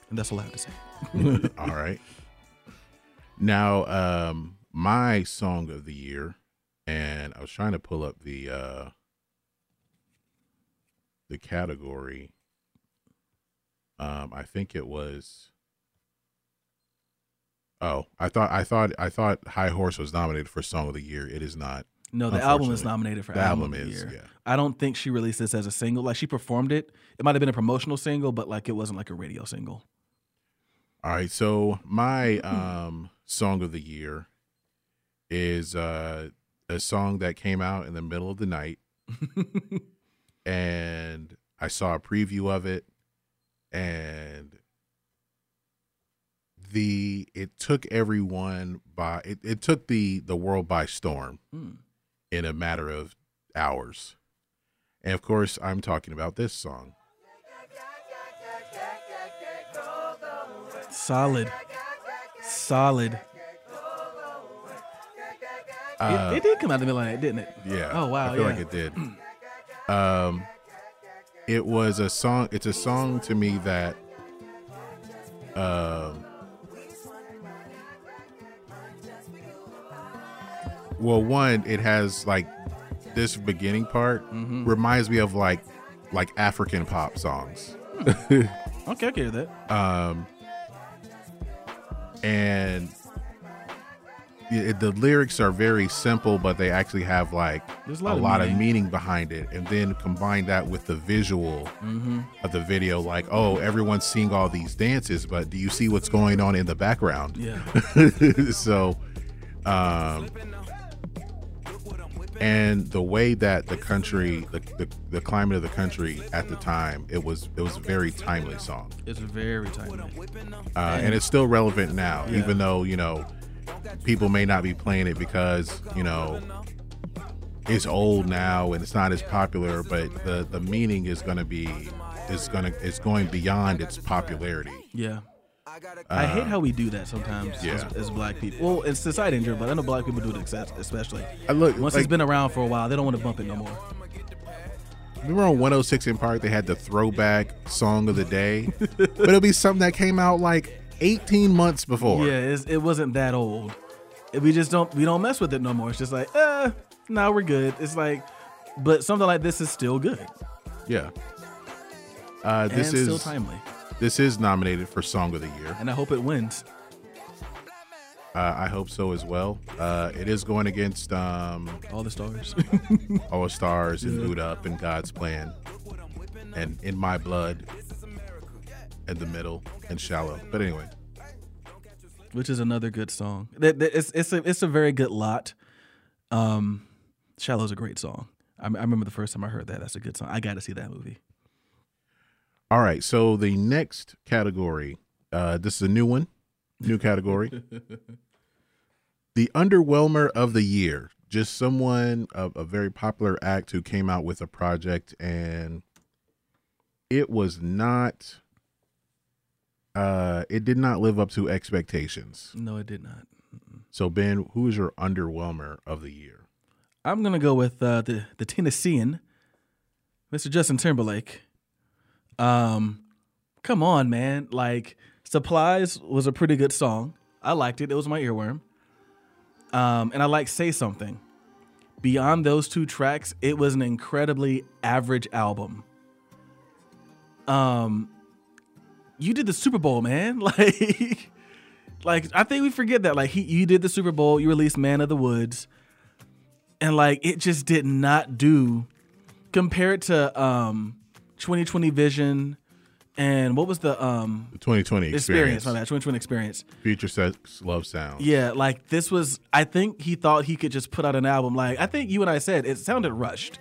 And that's all I have to say. [laughs] all right. Now, um, my song of the year, and I was trying to pull up the uh the category. Um, I think it was. Oh, I thought I thought I thought High Horse was nominated for Song of the Year. It is not. No, the album is nominated for the album, album, of the is year. yeah. I don't think she released this as a single. Like she performed it. It might have been a promotional single, but like it wasn't like a radio single. All right, so my um song of the year is uh a song that came out in the middle of the night. [laughs] and I saw a preview of it and the it took everyone by it, it took the the world by storm Mm. in a matter of hours. And of course, I'm talking about this song. Solid. Solid. Uh, it, it did come out the middle of the night, didn't it? Yeah. Oh wow. I feel yeah. like it did. Um, it was a song. It's a song to me that, um, well, one, it has like this beginning part Mm-hmm. reminds me of like like African pop songs. [laughs] Okay, I can hear that. um, and it, the lyrics are very simple, but they actually have like There's a a lot, lot of of meaning. meaning behind it. And then combine that with the visual Mm-hmm. of the video, like, oh, everyone's seeing all these dances, but do you see what's going on in the background? Yeah. [laughs] so, um, and the way that the country, the, the the climate of the country at the time, it was it was a very timely song It's very timely. uh, and it's still relevant now, Yeah. even though you know people may not be playing it because you know it's old now and it's not as popular. But the the meaning is going to be is going to it's going beyond its popularity. Yeah. I hate how we do that sometimes yeah. as, as black people. Well, it's society in general, but I know black people do it especially. I look Once like, it's been around for a while, they don't want to bump it no more. Remember on 106 in Park, they had the throwback song of the day, but it'll be something that came out like 18 months before. Yeah, it wasn't that old. We just don't we don't mess with it no more. It's just like, uh, now we're good. It's like, but something like this is still good. Yeah. Uh, this and is still timely, this is nominated for Song of the Year. and I hope it wins. Uh, I hope so as well. Uh, it is going against um, All the stars. [laughs] All the Stars and. Boo'd Up and God's Plan and In My Blood in the middle and Shallow. But anyway, which is another good song. It's it's a it's a very good lot. Um, Shallow's a great song. I, I remember the first time I heard that. That's a good song. I got to see that movie. All right. So the next category, uh, this is a new one, new category. [laughs] the underwhelmer of the year. Just someone, a, a very popular act who came out with a project and it was not, uh, it did not live up to expectations. No, it did not. So Ben, who is your underwhelmer of the year? I'm gonna go with uh, the the Tennessean, Mr. Justin Timberlake. Um, come on, man! Like Supplies was a pretty good song. I liked it. It was my earworm. Um, and I like Say Something. Beyond those two tracks, it was an incredibly average album. Um, you did the Super Bowl, man. [laughs] Like, like I think we forget that. Like he, you did the Super Bowl. You released Man of the Woods and like it just did not do compared to um 2020 vision and what was the um The 2020 experience experience. my bad 2020 experience Future Sex Love Sound. yeah like this was i think he thought he could just put out an album like i think you and i said it sounded rushed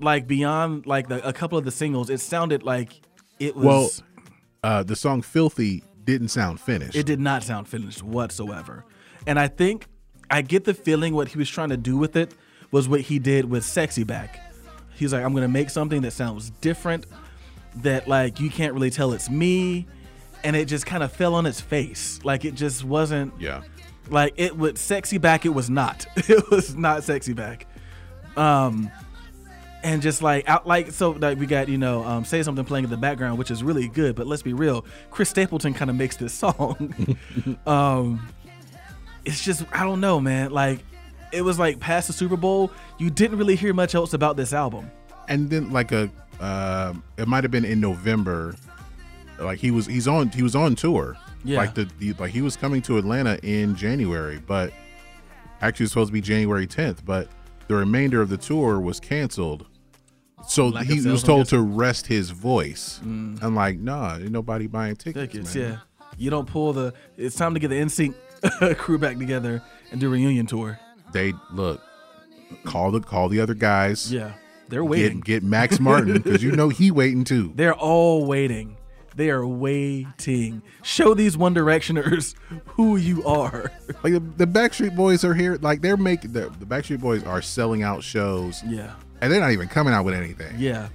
like beyond like the, a couple of the singles it sounded like it was Well, uh, the song "Filthy" didn't sound finished. It did not sound finished whatsoever. And I think I get the feeling what he was trying to do with it was what he did with Sexy Back. He's like, I'm gonna make something that sounds different, that like you can't really tell it's me, and it just kind of fell on its face. Like it just wasn't. Yeah. Like it was Sexy Back. It was not. [laughs] It was not Sexy Back. Um, and just like out like so like we got you know um, say something playing in the background which is really good but let's be real chris stapleton kind of makes this [laughs] song [laughs] um it's just i don't know man like it was like past the super bowl you didn't really hear much else about this album and then like a uh, it might have been in November. Like he was he's on he was on tour. Yeah. Like the, the like he was coming to Atlanta in January, but actually it was supposed to be January 10th, but the remainder of the tour was canceled. So Lack he was told to rest his voice. Mm. I'm like, nah, ain't nobody buying tickets. tickets man. yeah you don't pull the it's time to get the NSYNC [laughs] crew back together and do a reunion tour They look, call the call the other guys. yeah they're waiting Get, get Max Martin because you know he waiting too. [laughs] They're all waiting. They are waiting. Show these One Directioners [laughs] who you are. Like the, the Backstreet Boys are here. Like they're making the, the Backstreet Boys are selling out shows. Yeah. and they're not even coming out with anything. Yeah.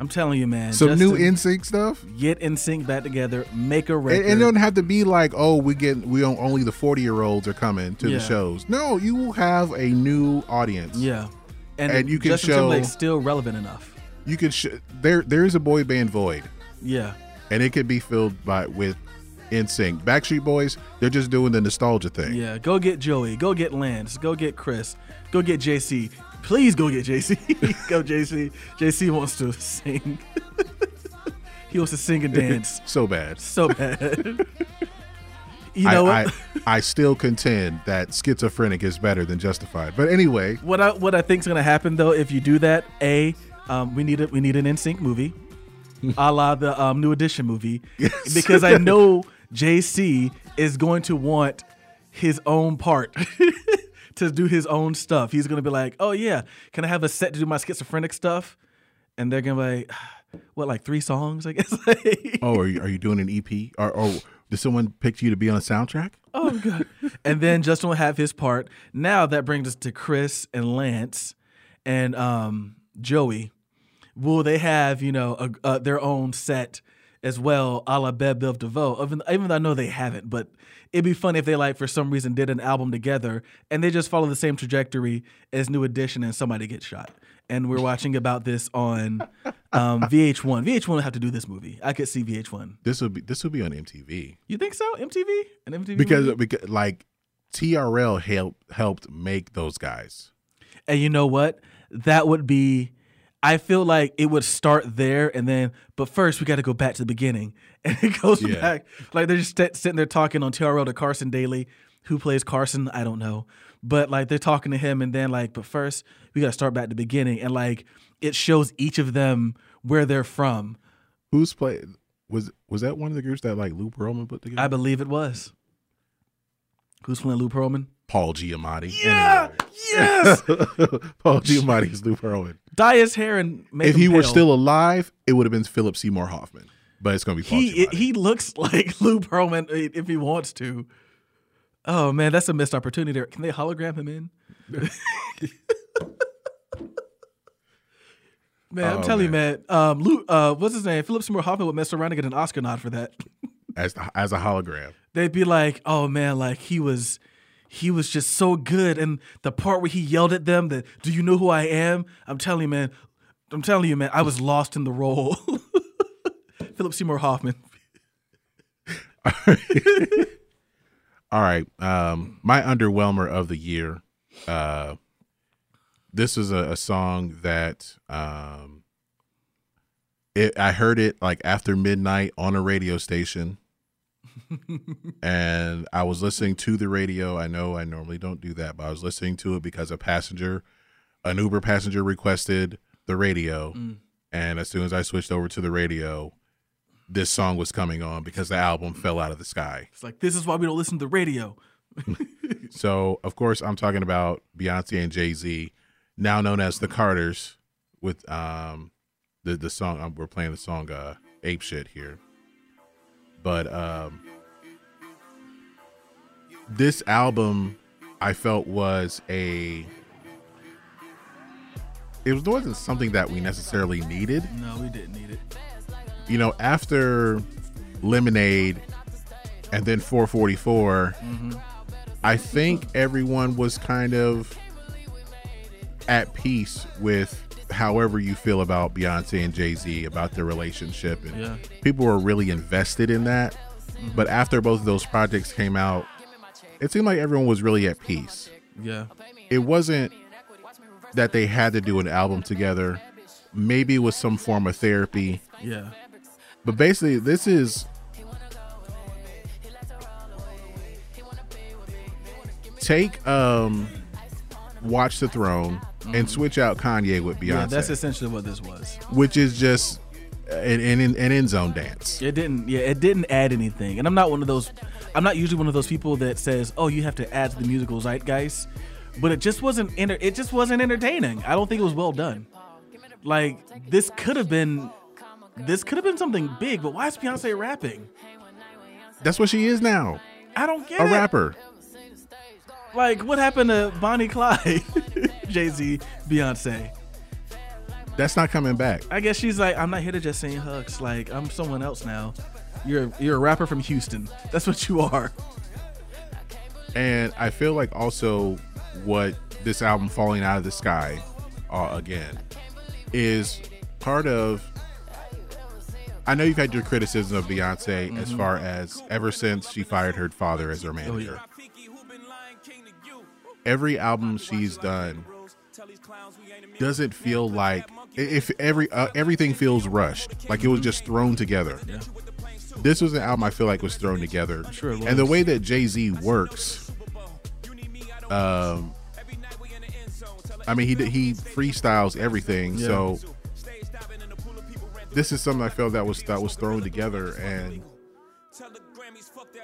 I'm telling you, man. Some new Justin, NSYNC stuff. Get NSYNC back together. Make a record. and it don't have to be like, oh, we get we don't, only the forty year olds are coming to Yeah. the shows. No, you will have a new audience. yeah. And, and you can Justin show Timberlake's still relevant enough. you can sh- there there is a boy band void, Yeah. and it can be filled by with NSYNC. Backstreet Boys, they're just doing the nostalgia thing. Yeah. Go get Joey. Go get Lance. Go get Chris. Go get JC. Please go get JC. [laughs] go JC. JC wants to sing. [laughs] he wants to sing and dance [laughs] so bad. so bad. you know I? I, I still contend that schizophrenic is better than justified. But anyway, What I what I think's gonna happen though, if you do that, a um, we need a we need an NSYNC movie, a la the um, New Edition movie, Yes. because I know JC is going to want his own part to do his own stuff. He's gonna be like, oh yeah, can I have a set to do my schizophrenic stuff? And they're gonna be like, [sighs] what like three songs, I guess. [laughs] oh, are you, are you doing an EP? Or, or did someone pick you to be on a soundtrack? Oh god. and then Justin will have his part. Now that brings us to Chris and Lance and um Joey. Will they have, you know, a, uh, their own set as well, a la Bell Biv DeVoe? Even, even though I know they haven't, but it'd be funny if they like for some reason did an album together and they just follow the same trajectory as New Edition and somebody gets shot. And we're watching about this on um, VH1. VH1 will have to do this movie. I could see VH1. This would be this would be on MTV You think so? MTV? An MTV because movie? because like TRL helped helped make those guys. And you know what? That would be. I feel like it would start there, and then, but first we got to go back to the beginning, [laughs] and it goes Yeah. back. Like they're just st- sitting there talking on TRL to Carson Daly, who plays Carson. I don't know, but like they're talking to him, and then like, but first we got to start back at the beginning, and like it shows each of them where they're from. Who's play was was that one of the groups that like Lou Pearlman put together? I believe it was. Who's playing Lou Pearlman? Paul Giamatti. Yeah, yes. [laughs] Paul Giamatti is Lou Pearlman. Dye his hair and make if he were still alive, it would have been Philip Seymour Hoffman. But it's gonna be Paul he Giamatti. he looks [laughs] like Lou Pearlman if he wants to. Oh man, that's a missed opportunity. there. Can they hologram him in? [laughs] man, I'm Oh, telling you, man. Um, Lou, uh, what's his name? Philip Seymour Hoffman would mess around and get an Oscar nod for that. as as a hologram. They'd be like, "Oh man, like he was." He was just so good, and the part where he yelled at them that "Do you know who I am?" I'm telling you, man. I'm telling you, man. I was lost in the role. [laughs] Philip Seymour Hoffman. [laughs] All right. Um, my underwhelmer of the year. Uh, this is a, a song that um, it, I heard it like after midnight on a radio station, and I was listening to the radio. I know I normally don't do that, but I was listening to it because a passenger, an Uber passenger, requested the radio, Mm. and as soon as I switched over to the radio, this song was coming on because the album fell out of the sky. It's like this is why we don't listen to the radio. [laughs] So, of course, I'm talking about Beyonce and Jay Z, now known as the Carters, with um the the song um, we're playing the song uh, "Ape Shit" here. But um, this album I felt was a it was wasn't something that we necessarily needed. No, we didn't need it. You know, after Lemonade and then 444, I think everyone was kind of at peace with however you feel about Beyonce and Jay Z about their relationship, and Yeah. people were really invested in that. But after both of those projects came out, it seemed like everyone was really at peace. Yeah. It wasn't that they had to do an album together. Maybe it was some form of therapy. Yeah. But basically, this is take um Watch the Throne and switch out Kanye with Beyonce, Mm-hmm. Yeah, that's essentially what this was. which is just an, an, an end zone dance. It didn't. Yeah, it didn't add anything. And I'm not one of those. I'm not usually one of those people that says, "Oh, you have to add to the musical zeitgeist," but it just wasn't. Enter- it just wasn't entertaining. I don't think it was well done. Like this could have been. This could have been something big, but why is Beyonce rapping? That's what she is now, I don't get a it. rapper. Like, what happened to Bonnie Clyde, [laughs] Jay Z, Beyonce? That's not coming back. I guess she's like, I'm not here to just sing hooks. Like, I'm someone else now. You're you're a rapper from Houston. That's what you are. And I feel like also what this album falling out of the sky uh, again is part of I know you've had your criticism of Beyonce as far as ever since she fired her father as her manager. Every album she's done doesn't feel like if every uh, everything feels rushed, like it was just thrown together. This was an album I feel like was thrown together, Sure and the way that Jay Z works, um, I mean he did- he freestyles everything, Yeah. so this is something I felt that was that was thrown together, and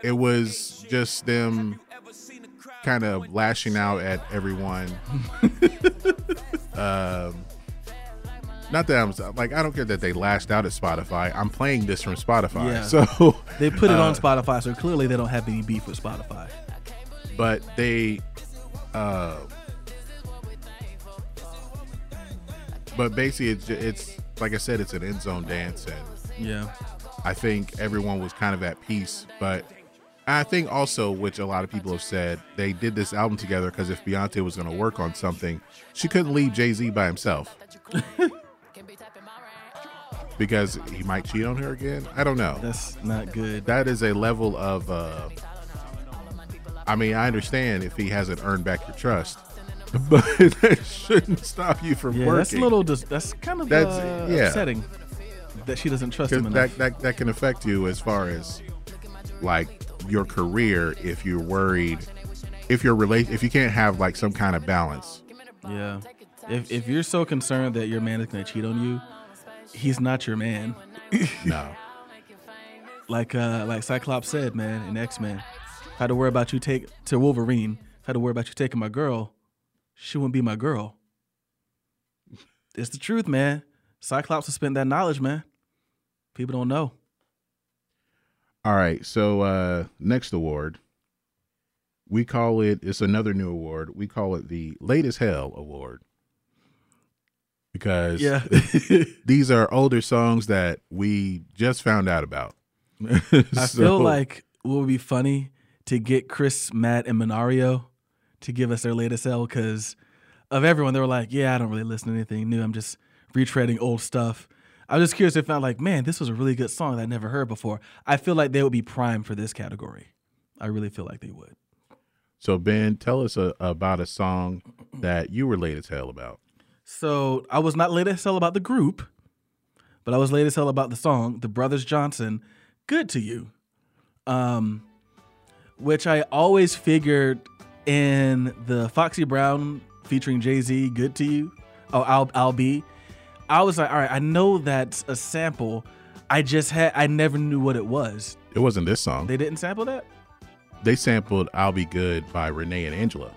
it was just them kind of lashing out at everyone. [laughs] um, not that I'm like I don't care that they lashed out at Spotify. I'm playing this from Spotify, Yeah. so [laughs] They put it uh, on Spotify, so clearly they don't have any beef with Spotify. but they uh but basically it's, it's like i said it's an end zone dance and Yeah. i think everyone was kind of at peace but i think also which a lot of people have said they did this album together because if beyonce was going to work on something she couldn't leave jay-z by himself [laughs] because he might cheat on her again i don't know That's not good. that is a level of uh I mean, I understand if he hasn't earned back your trust, [laughs] but that shouldn't stop you from yeah, working. that's a little. That's kind of That's- uh, yeah. upsetting that she doesn't trust him that, that that can affect you as far as like your career if you're worried if your relate if you can't have like some kind of balance. yeah. If if you're so concerned that your man is going to cheat on you, he's not your man. [laughs] No. Like uh like Cyclops said, man, in X Men, if I had to worry about you take to Wolverine, if I had to worry about you taking my girl, she wouldn't be my girl. It's the truth, man. Cyclops has spent that knowledge, man. People don't know. All right, so uh next award we call it it's another new award. We call it the Latest Hell Award. Because Yeah. [laughs] these are older songs that we just found out about. I [laughs] feel like what would be funny to get Chris, Matt, and Minario to give us their latest L because of everyone. They were like, "Yeah, I don't really listen to anything new. I'm just retreading old stuff." I'm just curious if not like, man, this was a really good song that I never heard before. I feel like they would be primed for this category. I really feel like they would. So Ben, tell us a, about a song that you were late as hell about. So I was not late as hell about the group, but I was late as hell about the song, The Brothers Johnson, Good to You. Um, which I always figured in the Foxy Brown featuring Jay-Z, Good to You. Oh, I'll I'll be. I was like, all right, I know that's a sample. I just had I never knew what it was. It wasn't this song. They didn't sample that? They sampled "I'll Be Good" by Renee and Angela.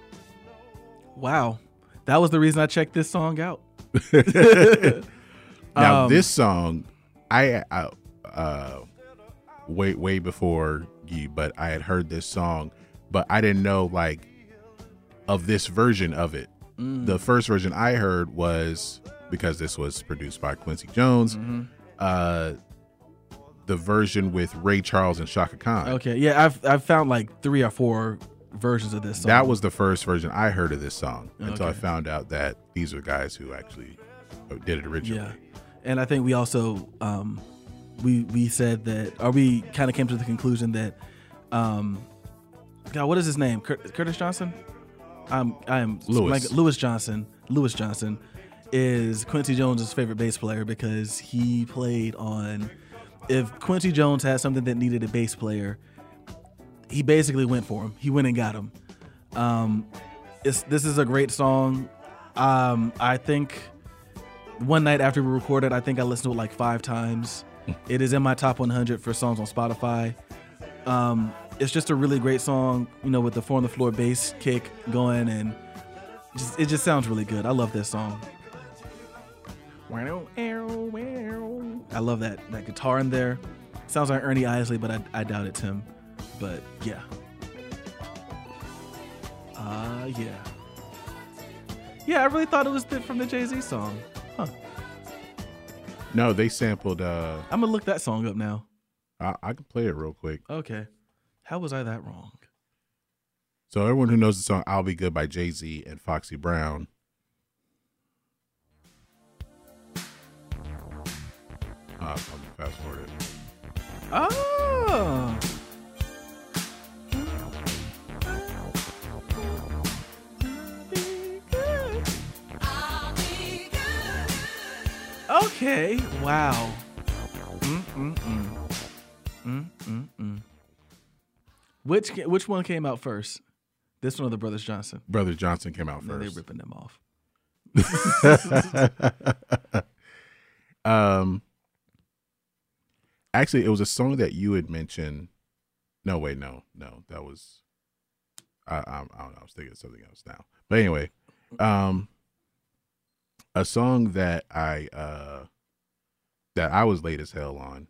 Wow. That was the reason I checked this song out. [laughs] Now Um, this song, I, I uh, way way before you, but I had heard this song, but I didn't know like of this version of it. Mm. The first version I heard was because this was produced by Quincy Jones. Mm-hmm. Uh, the version with Ray Charles and Chaka Khan. Okay, yeah, I've I've found like three or four versions of this song. That was the first version I heard of this song until I found out that these are guys who actually uh, did it originally. yeah, and I think we also um, we we said that, or we kind of came to the conclusion that, um, God, what is his name? Cur- Curtis Johnson. I'm I am Louis. like Louis Johnson. Louis Johnson is Quincy Jones's favorite bass player because he played on. If Quincy Jones had something that needed a bass player, he basically went for him. He went and got him. Um, it's, this is a great song. Um, I think one night after we recorded, I think I listened to it like five times. [laughs] it is in my top 100 for songs on Spotify. Um, it's just a really great song, you know, with the four on the floor bass kick going, and just, it just sounds really good. I love this song. I love that that guitar in there. Sounds like Ernie Isley, but I, I doubt it's him. But yeah. Uh yeah. Yeah, I really thought it was the, from the Jay Z song. Huh. No, they sampled. uh I'm gonna look that song up now. I, I can play it real quick. Okay. How was I that wrong? So everyone who knows the song "I'll Be Good" by Jay Z and Foxy Brown. I'll fast forward it. Oh. Okay. Wow. Mm-mm-mm. Mm-mm-mm. Which ca- which one came out first? This one or the Brothers Johnson? Brother Johnson came out first. ripping them off. [laughs] [laughs] um, actually, it was a song that you had mentioned. No, wait, no, no, that was. I, I, I don't know. I was thinking of something else now. But anyway, um, a song that I uh that I was late as hell on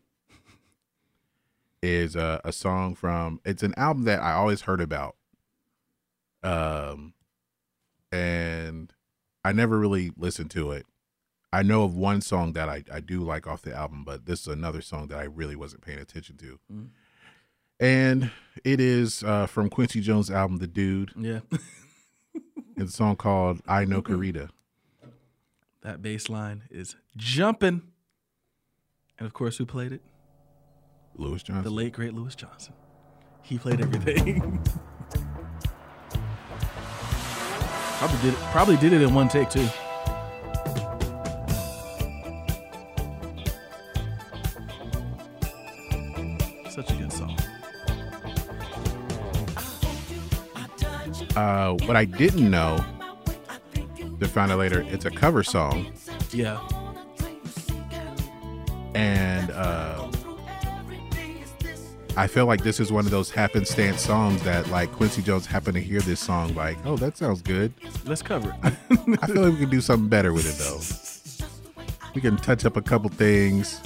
is uh, a song from. It's an album that I always heard about. Um, and I never really listened to it. I know of one song that I, I do like off the album, but this is another song that I really wasn't paying attention to. Mm. And it is uh, from Quincy Jones' album, The Dude. Yeah. [laughs] It's a song called Ai No Corrida. That bass line is jumping. And of course, who played it? Louis Johnson. The late great Louis Johnson. He played everything. [laughs] probably did it, probably did it in one take too. Such a good song. Uh, what I didn't know, to find out later, it's a cover song. Yeah. And uh, I feel like this is one of those happenstance songs that, like, Quincy Jones happened to hear this song, like, oh, that sounds good. Let's cover it. [laughs] I feel like we can do something better with it, though. We can touch up a couple things.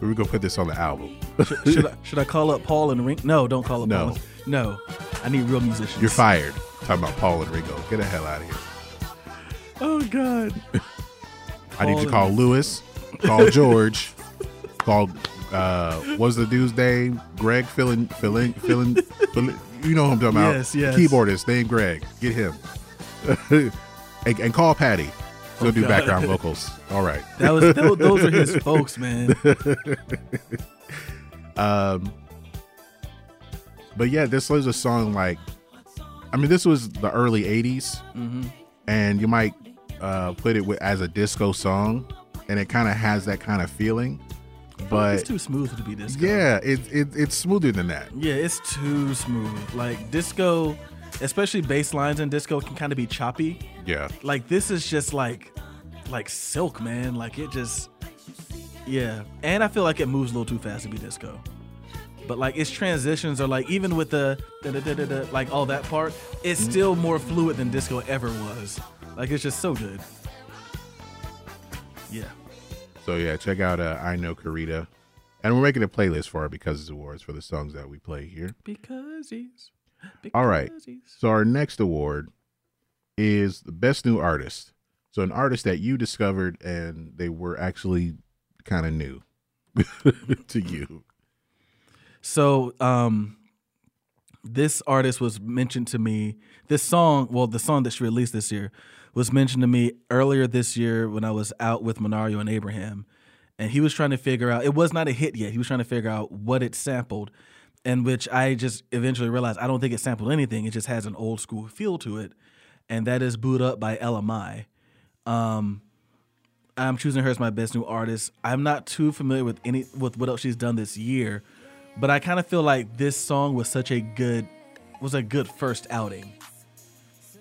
We're gonna put this on the album. should, should I, should I call up Paul and Ring? No, don't call up No. Paul. No, I need real musicians. You're fired. Talking about Paul and Ringo. Get the hell out of here. Oh God. I need to call and- Louis, call [laughs] George, call uh what's the dude's name? Greg filling filling filling, filling you know who I'm talking about. Yes, yes. Keyboardist named Greg. Get him. [laughs] and, and call Patti. He'll Oh, do God. background vocals. All right. [laughs] That was tho- those are his folks, man. [laughs] um but yeah, this was a song like I mean this was the early 80s Mhm. and you might uh put it with, as a disco song and it kind of has that kind of feeling but it's too smooth to be disco. yeah it, it it's smoother than that Yeah, it's too smooth. Like disco, especially bass lines in disco can kind of be choppy. yeah Like this is just like like silk, man. Like it just yeah. And I feel like it moves a little too fast to be disco. But like its transitions are like even with the like all that part, it's Mm-hmm. still more fluid than disco ever was. Like it's just so good. Yeah. so yeah check out uh, Ai No Corrida and we're making a playlist for it because it's awards for the songs that we play here. Because he's. All right. So our next award is the best new artist. So an artist that you discovered and they were actually kind of new [laughs] to you. So, um, this artist was mentioned to me. This song, well, the song that she released this year was mentioned to me earlier this year when I was out with Monario and Abraham, and he was trying to figure out. It was not a hit yet. He was trying to figure out what it sampled, and which I just eventually realized I don't think it sampled anything. It just has an old school feel to it, and that is "Boo'd Up" by Ella Mai. Um, I'm choosing her as my best new artist. I'm not too familiar with any with what else she's done this year, but I kind of feel like this song was such a good was a good first outing.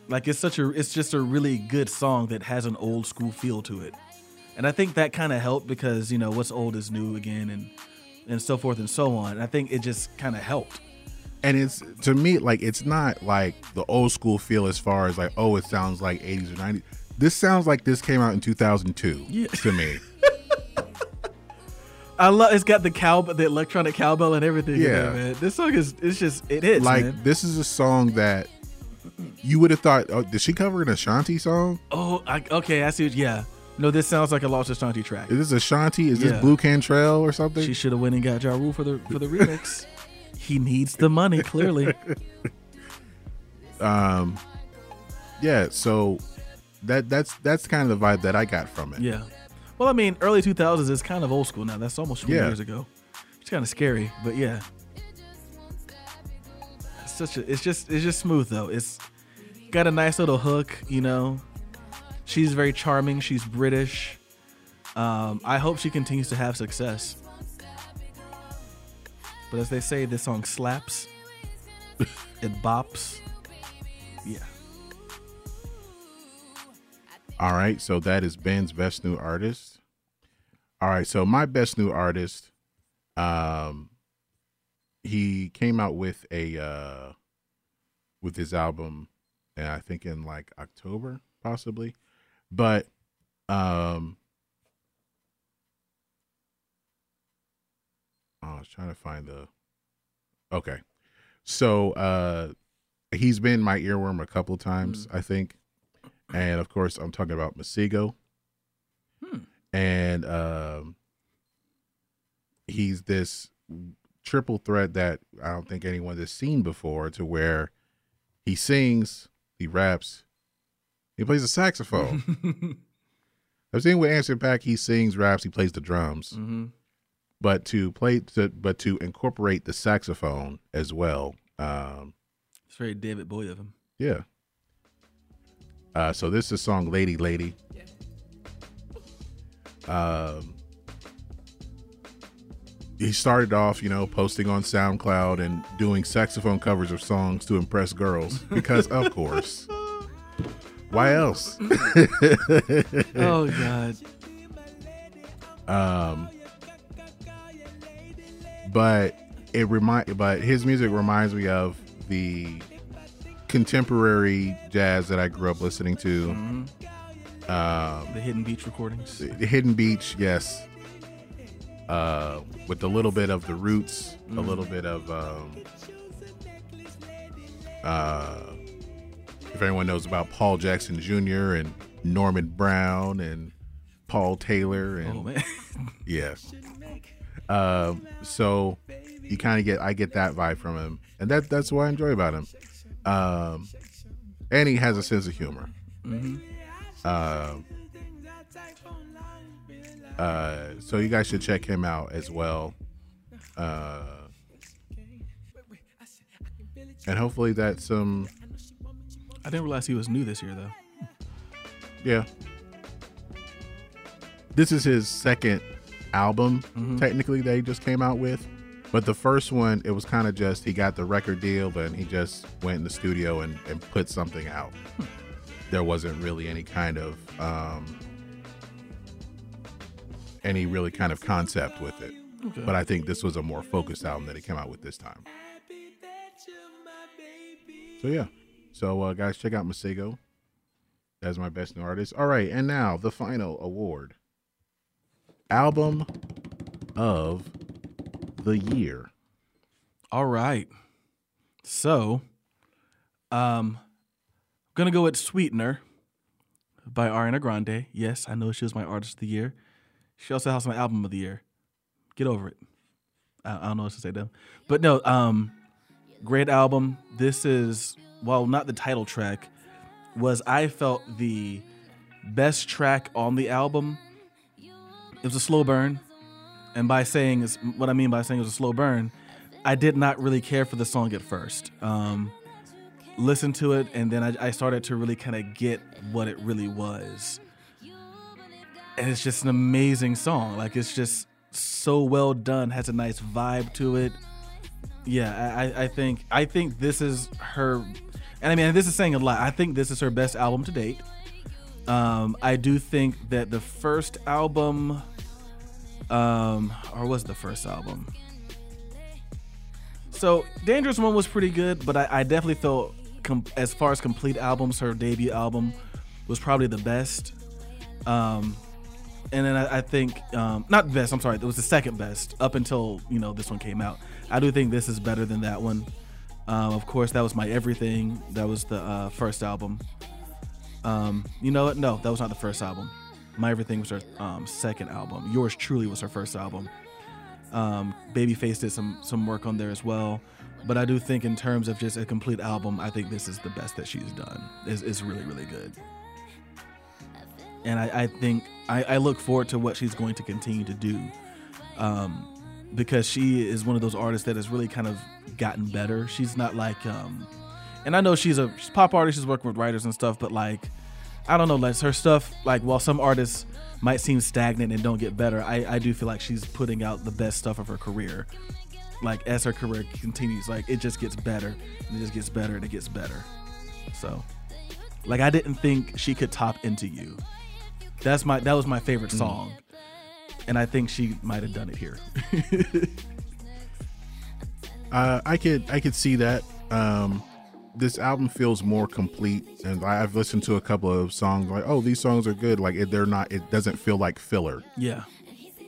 Like it's such a it's just a really good song that has an old school feel to it. And I think that kind of helped because, you know, what's old is new again and and so forth and so on. And I think it just kind of helped. And it's to me like it's not like the old school feel as far as like oh it sounds like 80s or 90s. This sounds like this came out in 2002 Yeah. to me. [laughs] I love it's got the cow the electronic cowbell and everything in Yeah. man. This song is it's just it hits, like man. this is a song that you would have thought oh did she cover an Ashanti song? Oh, I, okay, I see. What, yeah, no, this sounds like a Lost Ashanti track. Is this Ashanti? Is Yeah. this Blu Cantrell or something? She should have went and got Ja Rule for the for the remix. [laughs] he needs the money, clearly. [laughs] um yeah so that that's that's kind of the vibe that i got from it Yeah. Well, I mean, early 2000s is kind of old school now. That's almost 20 Yeah. years ago. It's kind of scary, but yeah. It's such a it's just it's just smooth though. It's got a nice little hook, you know. She's very charming, she's British. Um, I hope she continues to have success. But as they say, this song slaps. [laughs] it bops. Yeah. all right so that is ben's best new artist all right so my best new artist um he came out with a uh with his album and i think in like october possibly but um oh, i was trying to find the okay. So uh he's been my earworm a couple times i think. And of course i'm talking about Masego. and um he's this triple threat that i don't think anyone has seen before to where he sings he raps he plays the saxophone [laughs] i've seen with Anderson .Paak he sings raps he plays the drums Mm-hmm. but to play to but to incorporate the saxophone as well um It's very David Bowie of him. yeah. Uh, so this is the song "Lady Lady." Yeah. Um, he started off, you know, posting on SoundCloud and doing saxophone covers of songs to impress girls because, of course, [laughs] why else? [laughs] Oh God. Um, but it remind, but his music reminds me of the contemporary jazz that I grew up listening to. Um, The Hidden Beach recordings. the Hidden Beach, yes. Uh, with a little bit of the roots, a little bit of um, uh, if anyone knows about Paul Jackson Jr. and Norman Brown and Paul Taylor and Oh man. [laughs] yeah. Um, so you kind of get I get that vibe from him, and that that's what I enjoy about him. Um, and he has a sense of humor. Mhm. Um, uh, so you guys should check him out as well. Uh, and hopefully that's some I didn't realize he was new this year though. Yeah. This is his second album, technically, that he just came out with. But the first one, it was kind of just he got the record deal, but he just went in the studio and, and put something out. There wasn't really any kind of um, any really kind of concept with it. Okay. But I think this was a more focused album that he came out with this time. So yeah. So uh, guys, check out Masego. That's my best new artist. All right, and now the final award. Album of the year. All right. So, um, I'm gonna go with "Sweetener" by Ariana Grande. Yes, I know she was my artist of the year. She also has my album of the year. Get over it. I, I don't know what to say to them, but no. Um, great album. This is well, not the title track. Was I felt the best track on the album. It was a slow burn, and by saying what I mean by saying it was a slow burn. I did not really care for the song at first. Um, listened to it, and then I, I started to really kind of get what it really was. And it's just an amazing song. Like it's just so well done. Has a nice vibe to it. Yeah, I- I think I think this is her, and I mean this is saying a lot. I think this is her best album to date. Um, I do think that the first album, um, or was the first album? So Dangerous Woman was pretty good, but I, I definitely felt as far as complete albums, her debut album was probably the best. Um, and then I, I think um, not best. I'm sorry, it was the second best up until you know this one came out. I do think this is better than that one. Um, of course, that was my everything. That was the uh, first album. Um, you know what? No, that was not the first album. My everything was her um, second album. Yours truly was her first album. Um, Babyface did some some work on there as well, but I do think in terms of just a complete album, I think this is the best that she's done. It's, is really really good, and I, I think I, I look forward to what she's going to continue to do, um, because she is one of those artists that has really kind of gotten better. She's not like, um, and I know she's a she's a pop artist. She's working with writers and stuff, but like I don't know, like her stuff, like while some artists might seem stagnant and don't get better, I, I do feel like she's putting out the best stuff of her career. Like as her career continues, like it just gets better and it just gets better and it gets better. So like I didn't think she could top into you. That's my that was my favorite song. And I think she might have done it here. [laughs] Uh, I could I could see that. Um, this album feels more complete, and I- I've listened to a couple of songs. Like, oh, these songs are good. Like, it, they're not. It doesn't feel like filler. yeah.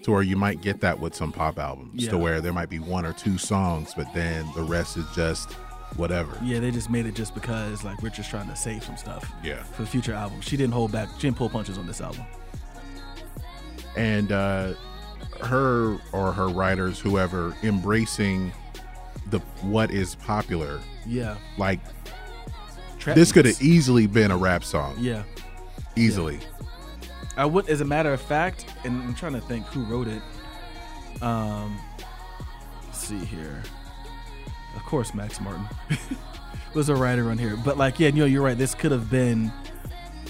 To where you might get that with some pop albums, Yeah. to where there might be one or two songs, but then the rest is just whatever. Yeah, they just made it just because like Richard's trying to save some stuff. Yeah. For future albums. She didn't hold back. She didn't pull punches on this album. And uh, her or her writers, whoever, embracing the what is popular. Yeah. Like Trap this could have easily been a rap song. Yeah. easily. I would, as a matter of fact, and I'm trying to think who wrote it. Um, let's see here. Of course, Max Martin [laughs] was a writer on here, but like, yeah, you know, you're right. This could have been,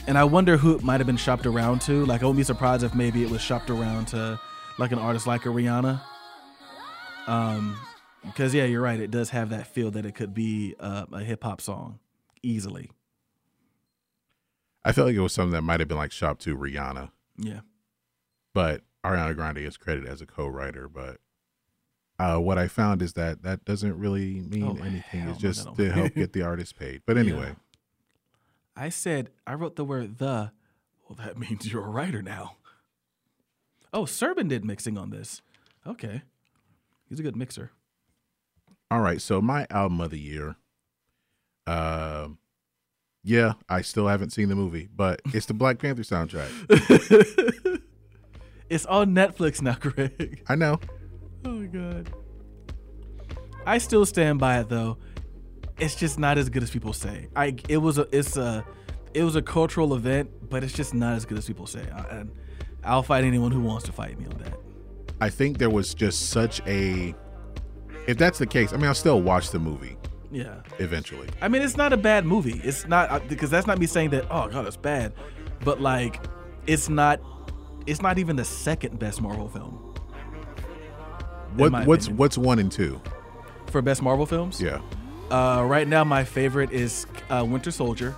and I wonder who it might have been shopped around to. Like, I wouldn't be surprised if maybe it was shopped around to, like, an artist like a Rihanna. Um, because yeah, you're right. It does have that feel that it could be uh, a hip hop song easily. I feel like it was something that might have been like shopped to Rihanna, Yeah. but Ariana Grande is credited as a co-writer. But uh, what I found is that that doesn't really mean Oh, anything. It's just to help [laughs] get the artist paid. But anyway, I said I wrote the word the. Well, that [laughs] means you're a writer now. Oh, Serban did mixing on this. Okay, he's a good mixer. all right. So my album of the year. Um, yeah, I still haven't seen the movie, but [laughs] it's the Black Panther soundtrack. [laughs] It's on Netflix now, Greg. I know. Oh my god. I still stand by it though. It's just not as good as people say. I it was a it's a it was a cultural event, but it's just not as good as people say. I, and I'll fight anyone who wants to fight me on that. I think there was just such a. If that's the case, I mean, I'll still watch the movie Yeah. eventually. I mean, it's not a bad movie. It's not uh, because that's not me saying that. Oh god, it's bad. But like, it's not. It's not even the second best Marvel film What what's opinion. what's one and two? for best Marvel films. Yeah, Uh, right now, my favorite is uh, Winter Soldier.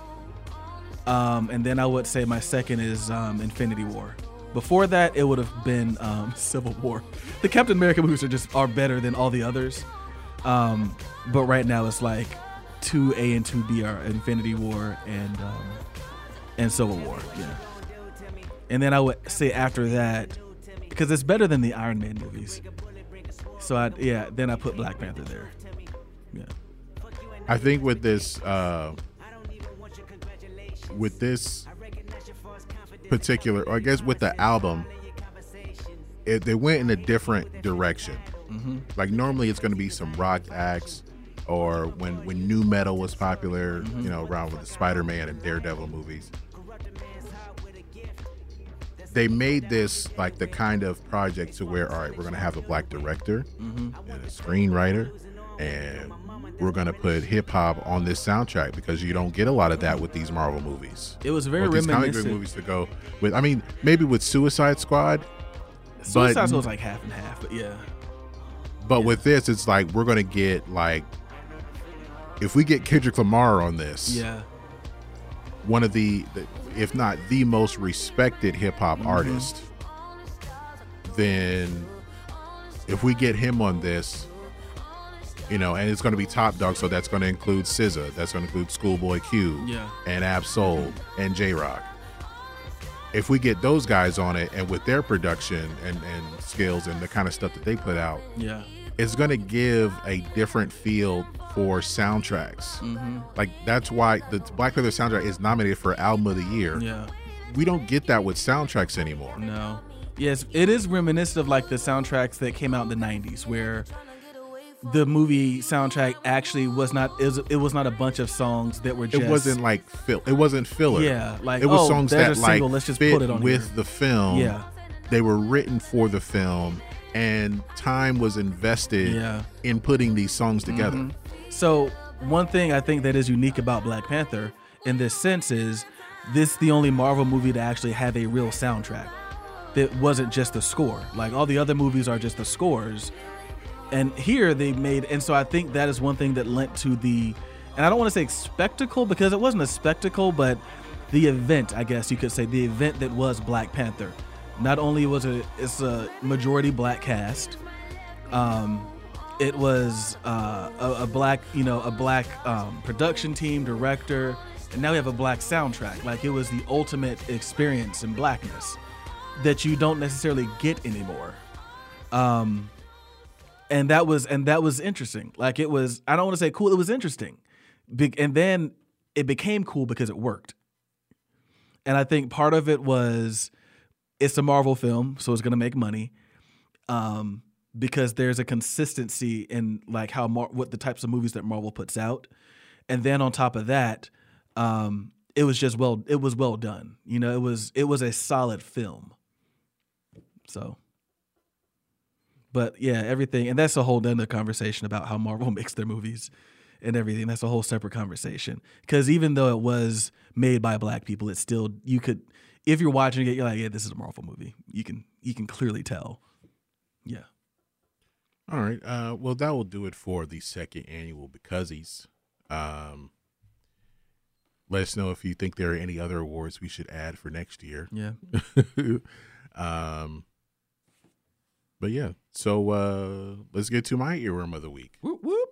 Um, and then I would say my second is um, Infinity War. Before that, it would have been um, [laughs] Civil War. The Captain America movies are just are better than all the others. Um, but right now, it's like two A and two B are Infinity War and um, and Civil War. Yeah. And then I would say after that, because it's better than the Iron Man movies. So I yeah, then I put Black Panther there. Yeah. I think with this uh with this particular or I guess with the album it, they went in a different direction. Mhm. Like normally it's going to be some rock acts or when when nu metal was popular, Mm-hmm. you know, around with the Spider-Man and Daredevil movies. They made this like the kind of project to where all right, we're going to have a black director Mhm. and a screenwriter and we're going to put hip hop on this soundtrack because you don't get a lot of that with these Marvel movies. It was very these comic book movies to go with. I mean, maybe with Suicide Squad, Suicide Squad was like half and half, but yeah. but with this, it's like we're gonna get like if we get Kendrick Lamar on this, Yeah. one of the, the if not the most respected hip hop Mhm. artist, then if we get him on this, you know, and it's going to be top dog, so that's going to include SZA, that's going to include Schoolboy Q, Yeah. and Ab Soul and Jay Rock. If we get those guys on it, and with their production and and skills and the kind of stuff that they put out, Yeah. it's going to give a different feel for soundtracks. Mhm. Like that's why the Black Panther soundtrack is nominated for album of the year. Yeah. We don't get that with soundtracks anymore. No. Yes, it is reminiscent of like the soundtracks that came out in the '90s, where the movie soundtrack actually was not it was, it was not a bunch of songs that were just It wasn't like fill. It wasn't filler. Yeah, like, it was oh, songs that a single, like let's just fit put it on with here. the film. Yeah. they were written for the film, and time was invested Yeah. in putting these songs together. Mhm. So one thing I think that is unique about Black Panther in this sense is this the only Marvel movie to actually have a real soundtrack that wasn't just the score. Like all the other movies are just the scores. And here they made and so I think that is one thing that lent to the and I don't want to say spectacle because it wasn't a spectacle, but the event, I guess you could say, the event that was Black Panther. Not only was it it's a majority black cast, um, it was uh, a, a black, you know, a black um, production team, director, and now we have a black soundtrack. Like it was the ultimate experience in blackness that you don't necessarily get anymore. Um, and that was and that was interesting. Like it was, I don't want to say cool. It was interesting, Be- and then it became cool because it worked. And I think part of it was it's a Marvel film, so it's going to make money. Um, because there's a consistency in like how Mar- what the types of movies that Marvel puts out, and then on top of that, um, it was just well it was well done. You know, it was it was a solid film. So, but yeah, everything, and that's a whole other conversation about how Marvel [laughs] makes their movies and everything. That's a whole separate conversation. Because even though it was made by black people, it's still you could if you're watching it, you're like, yeah, this is a Marvel movie. You can you can clearly tell. Yeah. All right. Uh, well, that will do it for the second annual Becauseys. Um, let us know if you think there are any other awards we should add for next year. Yeah. [laughs] um, but yeah, so uh, let's get to my earworm of the week. Whoop whoop.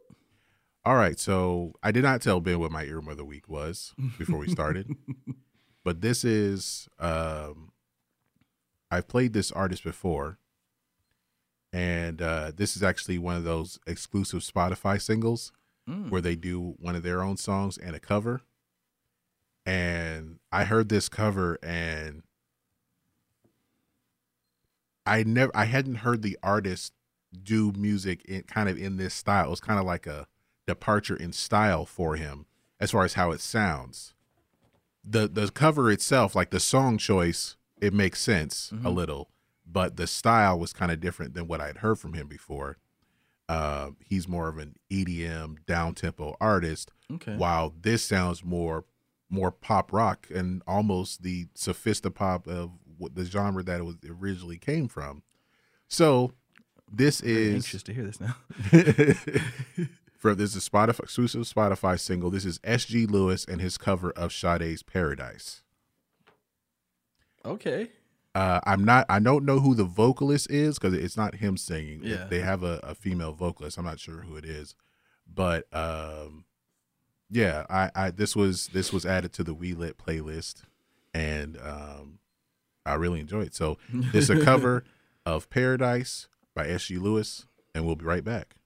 All right. So I did not tell Ben what my earworm of the week was before we started, [laughs] but this is um, I've played this artist before, and uh, this is actually one of those exclusive Spotify singles Mm. where they do one of their own songs and a cover. And I heard this cover and I never I hadn't heard the artist do music in kind of in this style. It was kind of like a departure in style for him as far as how it sounds. The the cover itself, like the song choice, it makes sense a Mhm. little, but the style was kind of different than what I'd heard from him before. Uh, he's more of an EDM down tempo artist, Okay. while this sounds more more pop rock and almost the sophisti-pop of the genre that it was originally came from. So this Very is anxious to hear this now. [laughs] for this is a Spotify exclusive Spotify single. This is S.G. Lewis and his cover of Sade's Paradise. Okay. Uh, I'm not. I don't know who the vocalist is because it's not him singing. Yeah. They have a, a female vocalist. I'm not sure who it is, but um, yeah. I, I this was this was added to the We Lit playlist, and um, I really enjoyed it. So [laughs] this is a cover of Paradise by S.G. Lewis. and we'll be right back.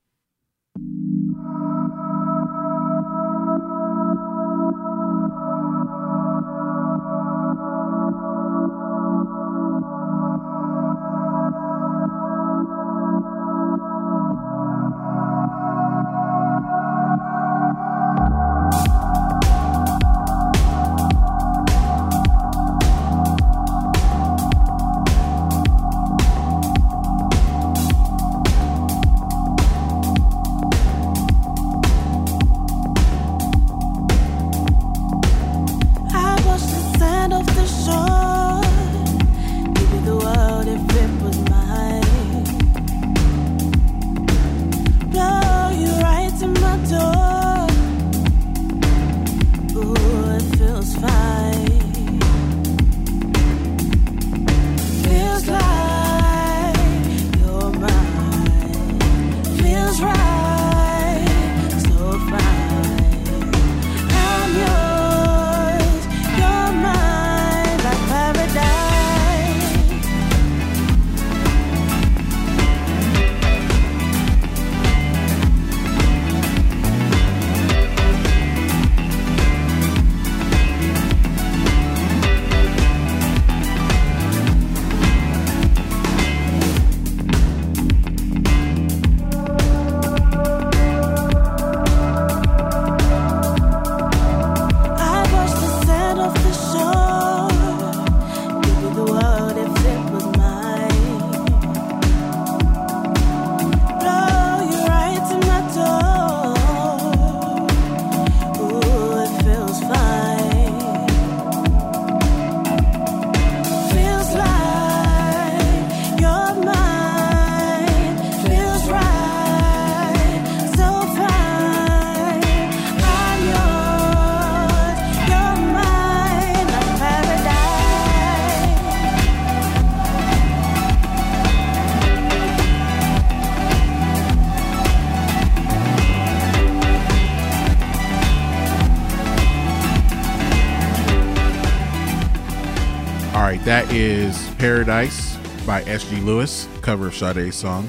Paradise by S.G. Lewis, cover of Sade's song.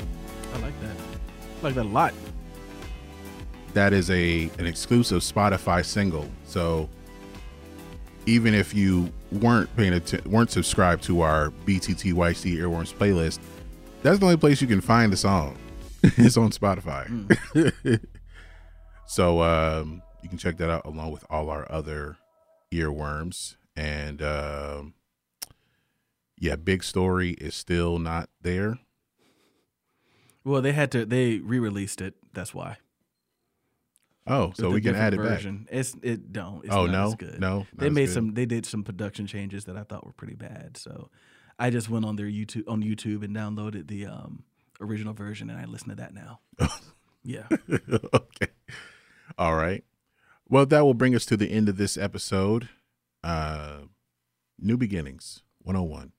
I like that. I like that a lot. That is a an exclusive Spotify single. So even if you weren't paying attention, weren't subscribed to our BTTYC Earworms playlist, that's the only place you can find the song. [laughs] it's on Spotify. [laughs] so um, you can check that out along with all our other earworms. And um, yeah, Big Story is still not there. Well, they had to. They re-released it. That's why. Oh, so we can add it back. version. It's it don't. It's Oh, not no? as good. No? They made some. They did some production changes that I thought were pretty bad. So I just went on their YouTube on YouTube and downloaded the um, original version, and I listen to that now. [laughs] yeah. okay. All right. Well, that will bring us to the end of this episode. Uh New Beginnings 101.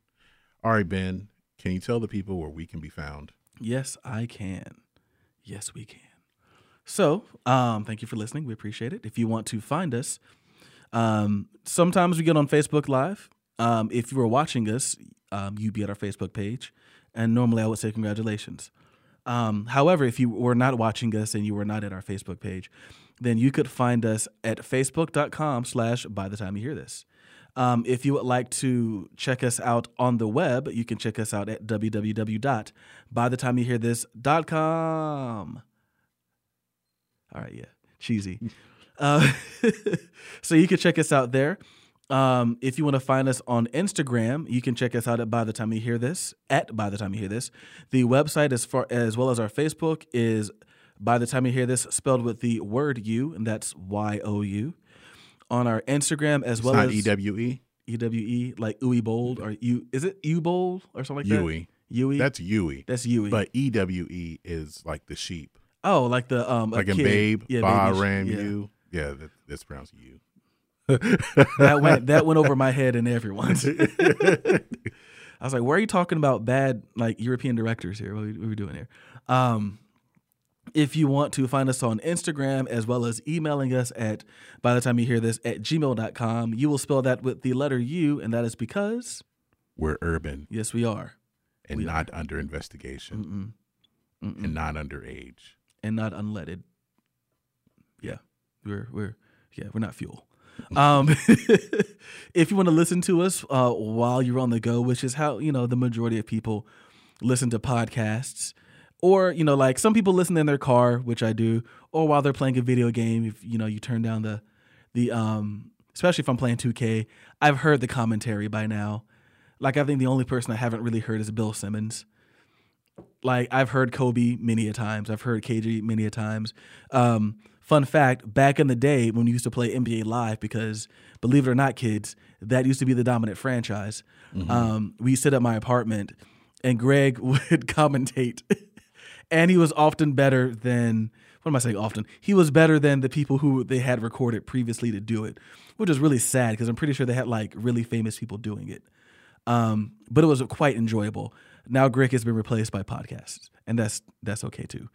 All right, Ben, can you tell the people where we can be found? Yes, I can. Yes, we can. So, um, thank you for listening. We appreciate it. If you want to find us, um, sometimes we get on Facebook Live. Um, if you are watching us, um, you'd be at our Facebook page. And normally I would say congratulations. Um, however, if you were not watching us and you were not at our Facebook page, then you could find us at facebook.com slash by the time you hear this. Um, if you would like to check us out on the web, you can check us out at www.bythetimeyouhearthis.com. All right, yeah, cheesy. [laughs] uh, [laughs] so you can check us out there. Um, if you want to find us on Instagram, you can check us out at By the Time You Hear This at By the Time You Hear This. The website, as far as well as our Facebook, is By the Time You Hear This, spelled with the word U, and that's Y O U. On our Instagram, as It's well as EWE. E W E, like Uwe Boll or you is it U Bold or something like Yui. that? Yui. That's Yui. That's Yui. But EWE is like the sheep. oh, like the um Like in kid. Babe, yeah, Ba Ram yeah. You. Yeah, that, that's pronounced you. that went that went over my head and everyone's. [laughs] I was like, "Where are you talking about bad like European directors here? What are we, what are we doing here?" Um, if you want to find us on Instagram as well as emailing us at by the time you hear this at gmail.com, you will spell that with the letter U, and that is because We're urban yes, we are. and We not under investigation. and not underage. and not unleaded. Yeah, we're we're yeah we're not fuel. [laughs] Um, [laughs] if you want to listen to us uh, while you're on the go, which is how you know the majority of people listen to podcasts, or you know like some people listen in their car, which I do, or while they're playing a video game. If you know you turn down the the um, especially if I'm playing 2K, I've heard the commentary by now. Like I think the only person I haven't really heard is Bill Simmons like I've heard Kobe many a times. I've heard KG many a times. Um, fun fact: back in the day when we used to play NBA Live, because believe it or not, kids, that used to be the dominant franchise. Um, we sit at my apartment, and Greg [laughs] would commentate, and he was often better than. What am I saying? Often he was better than the people who they had recorded previously to do it, which is really sad because I'm pretty sure they had like really famous people doing it. Um, but it was quite enjoyable. Now Greg has been replaced by podcasts, and that's that's okay too.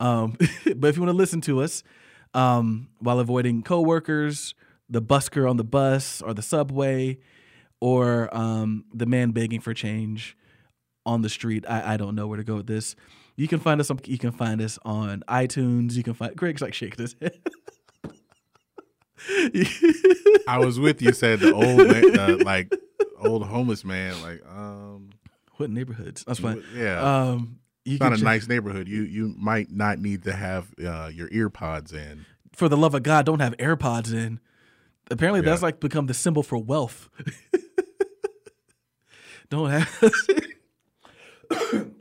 Um, [laughs] but if you want to listen to us um, while avoiding coworkers, the busker on the bus or the subway, or um, the man begging for change on the street, I, I don't know where to go with this. You can find us. On, you can find us on iTunes. You can find Greg's like shaking his head. [laughs] I was with you. Said the old ma- uh, like old homeless man. Like um, what neighborhoods? That's fine. Yeah. Um, you it's not a check- nice neighborhood. You you might not need to have uh, your ear pods in. for the love of God, don't have AirPods in. Apparently, that's like become the symbol for wealth. [laughs] don't have. [coughs] [coughs] [coughs]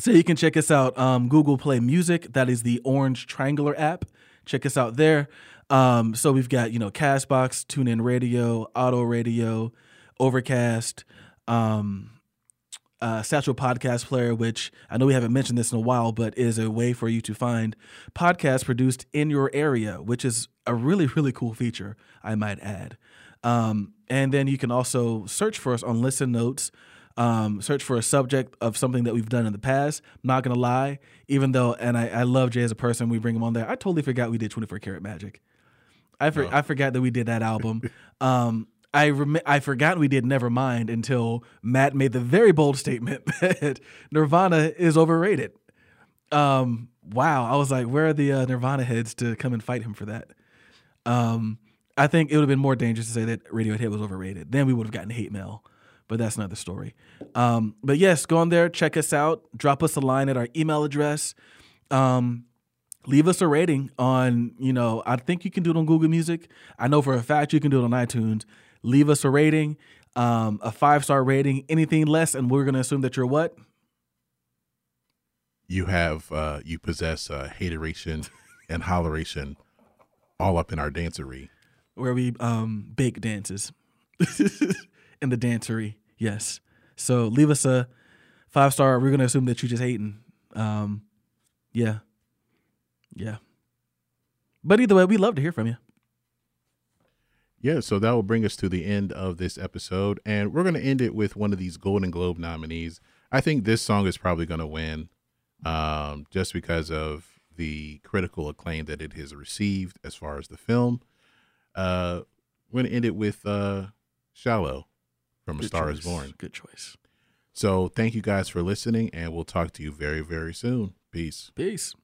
so you can check us out. Um, Google Play Music. That is the orange triangular app. Check us out there. Um, so we've got you know Castbox, TuneIn Radio, Auto Radio, Overcast. Um, uh, Satchel Podcast Player, which I know we haven't mentioned this in a while, but is a way for you to find podcasts produced in your area, which is a really, really cool feature, I might add. Um, and then you can also search for us on Listen Notes, um, search for a subject of something that we've done in the past. not going to lie, even though, and I, I love Jay as a person, we bring him on there. I totally forgot we did 24 Karat Magic. I, for, I forgot that we did that album. [laughs] um, I rem- I forgot we did Nevermind until Matt made the very bold statement [laughs] that Nirvana is overrated. Um, wow, I was like, where are the uh, Nirvana heads to come and fight him for that? Um, I think it would have been more dangerous to say that Radiohead was overrated. Then we would have gotten hate mail, but that's another story. Um, but yes, go on there, check us out, drop us a line at our email address. Um, leave us a rating on you know i think you can do it on google music i know for a fact you can do it on itunes leave us a rating um, a five star rating anything less and we're going to assume that you're what You have uh, you possess uh, hateration [laughs] and holleration all up in our dancery. where we um, bake dances [laughs] the dancery yes. So leave us a five star. We're to assume that you just hating. Um, yeah. Yeah. But either way we love to hear from you. Yeah, so that will bring us to the end of this episode, and we're to end it with one of these Golden Globe nominees. I think this song is probably to win, um, just because of the critical acclaim that it has received as far as the film. Uh, we're to end it with uh, "Shallow" from "A Good Star Is. Born." good choice So thank you guys for listening, and we'll talk to you very, very soon. Peace. peace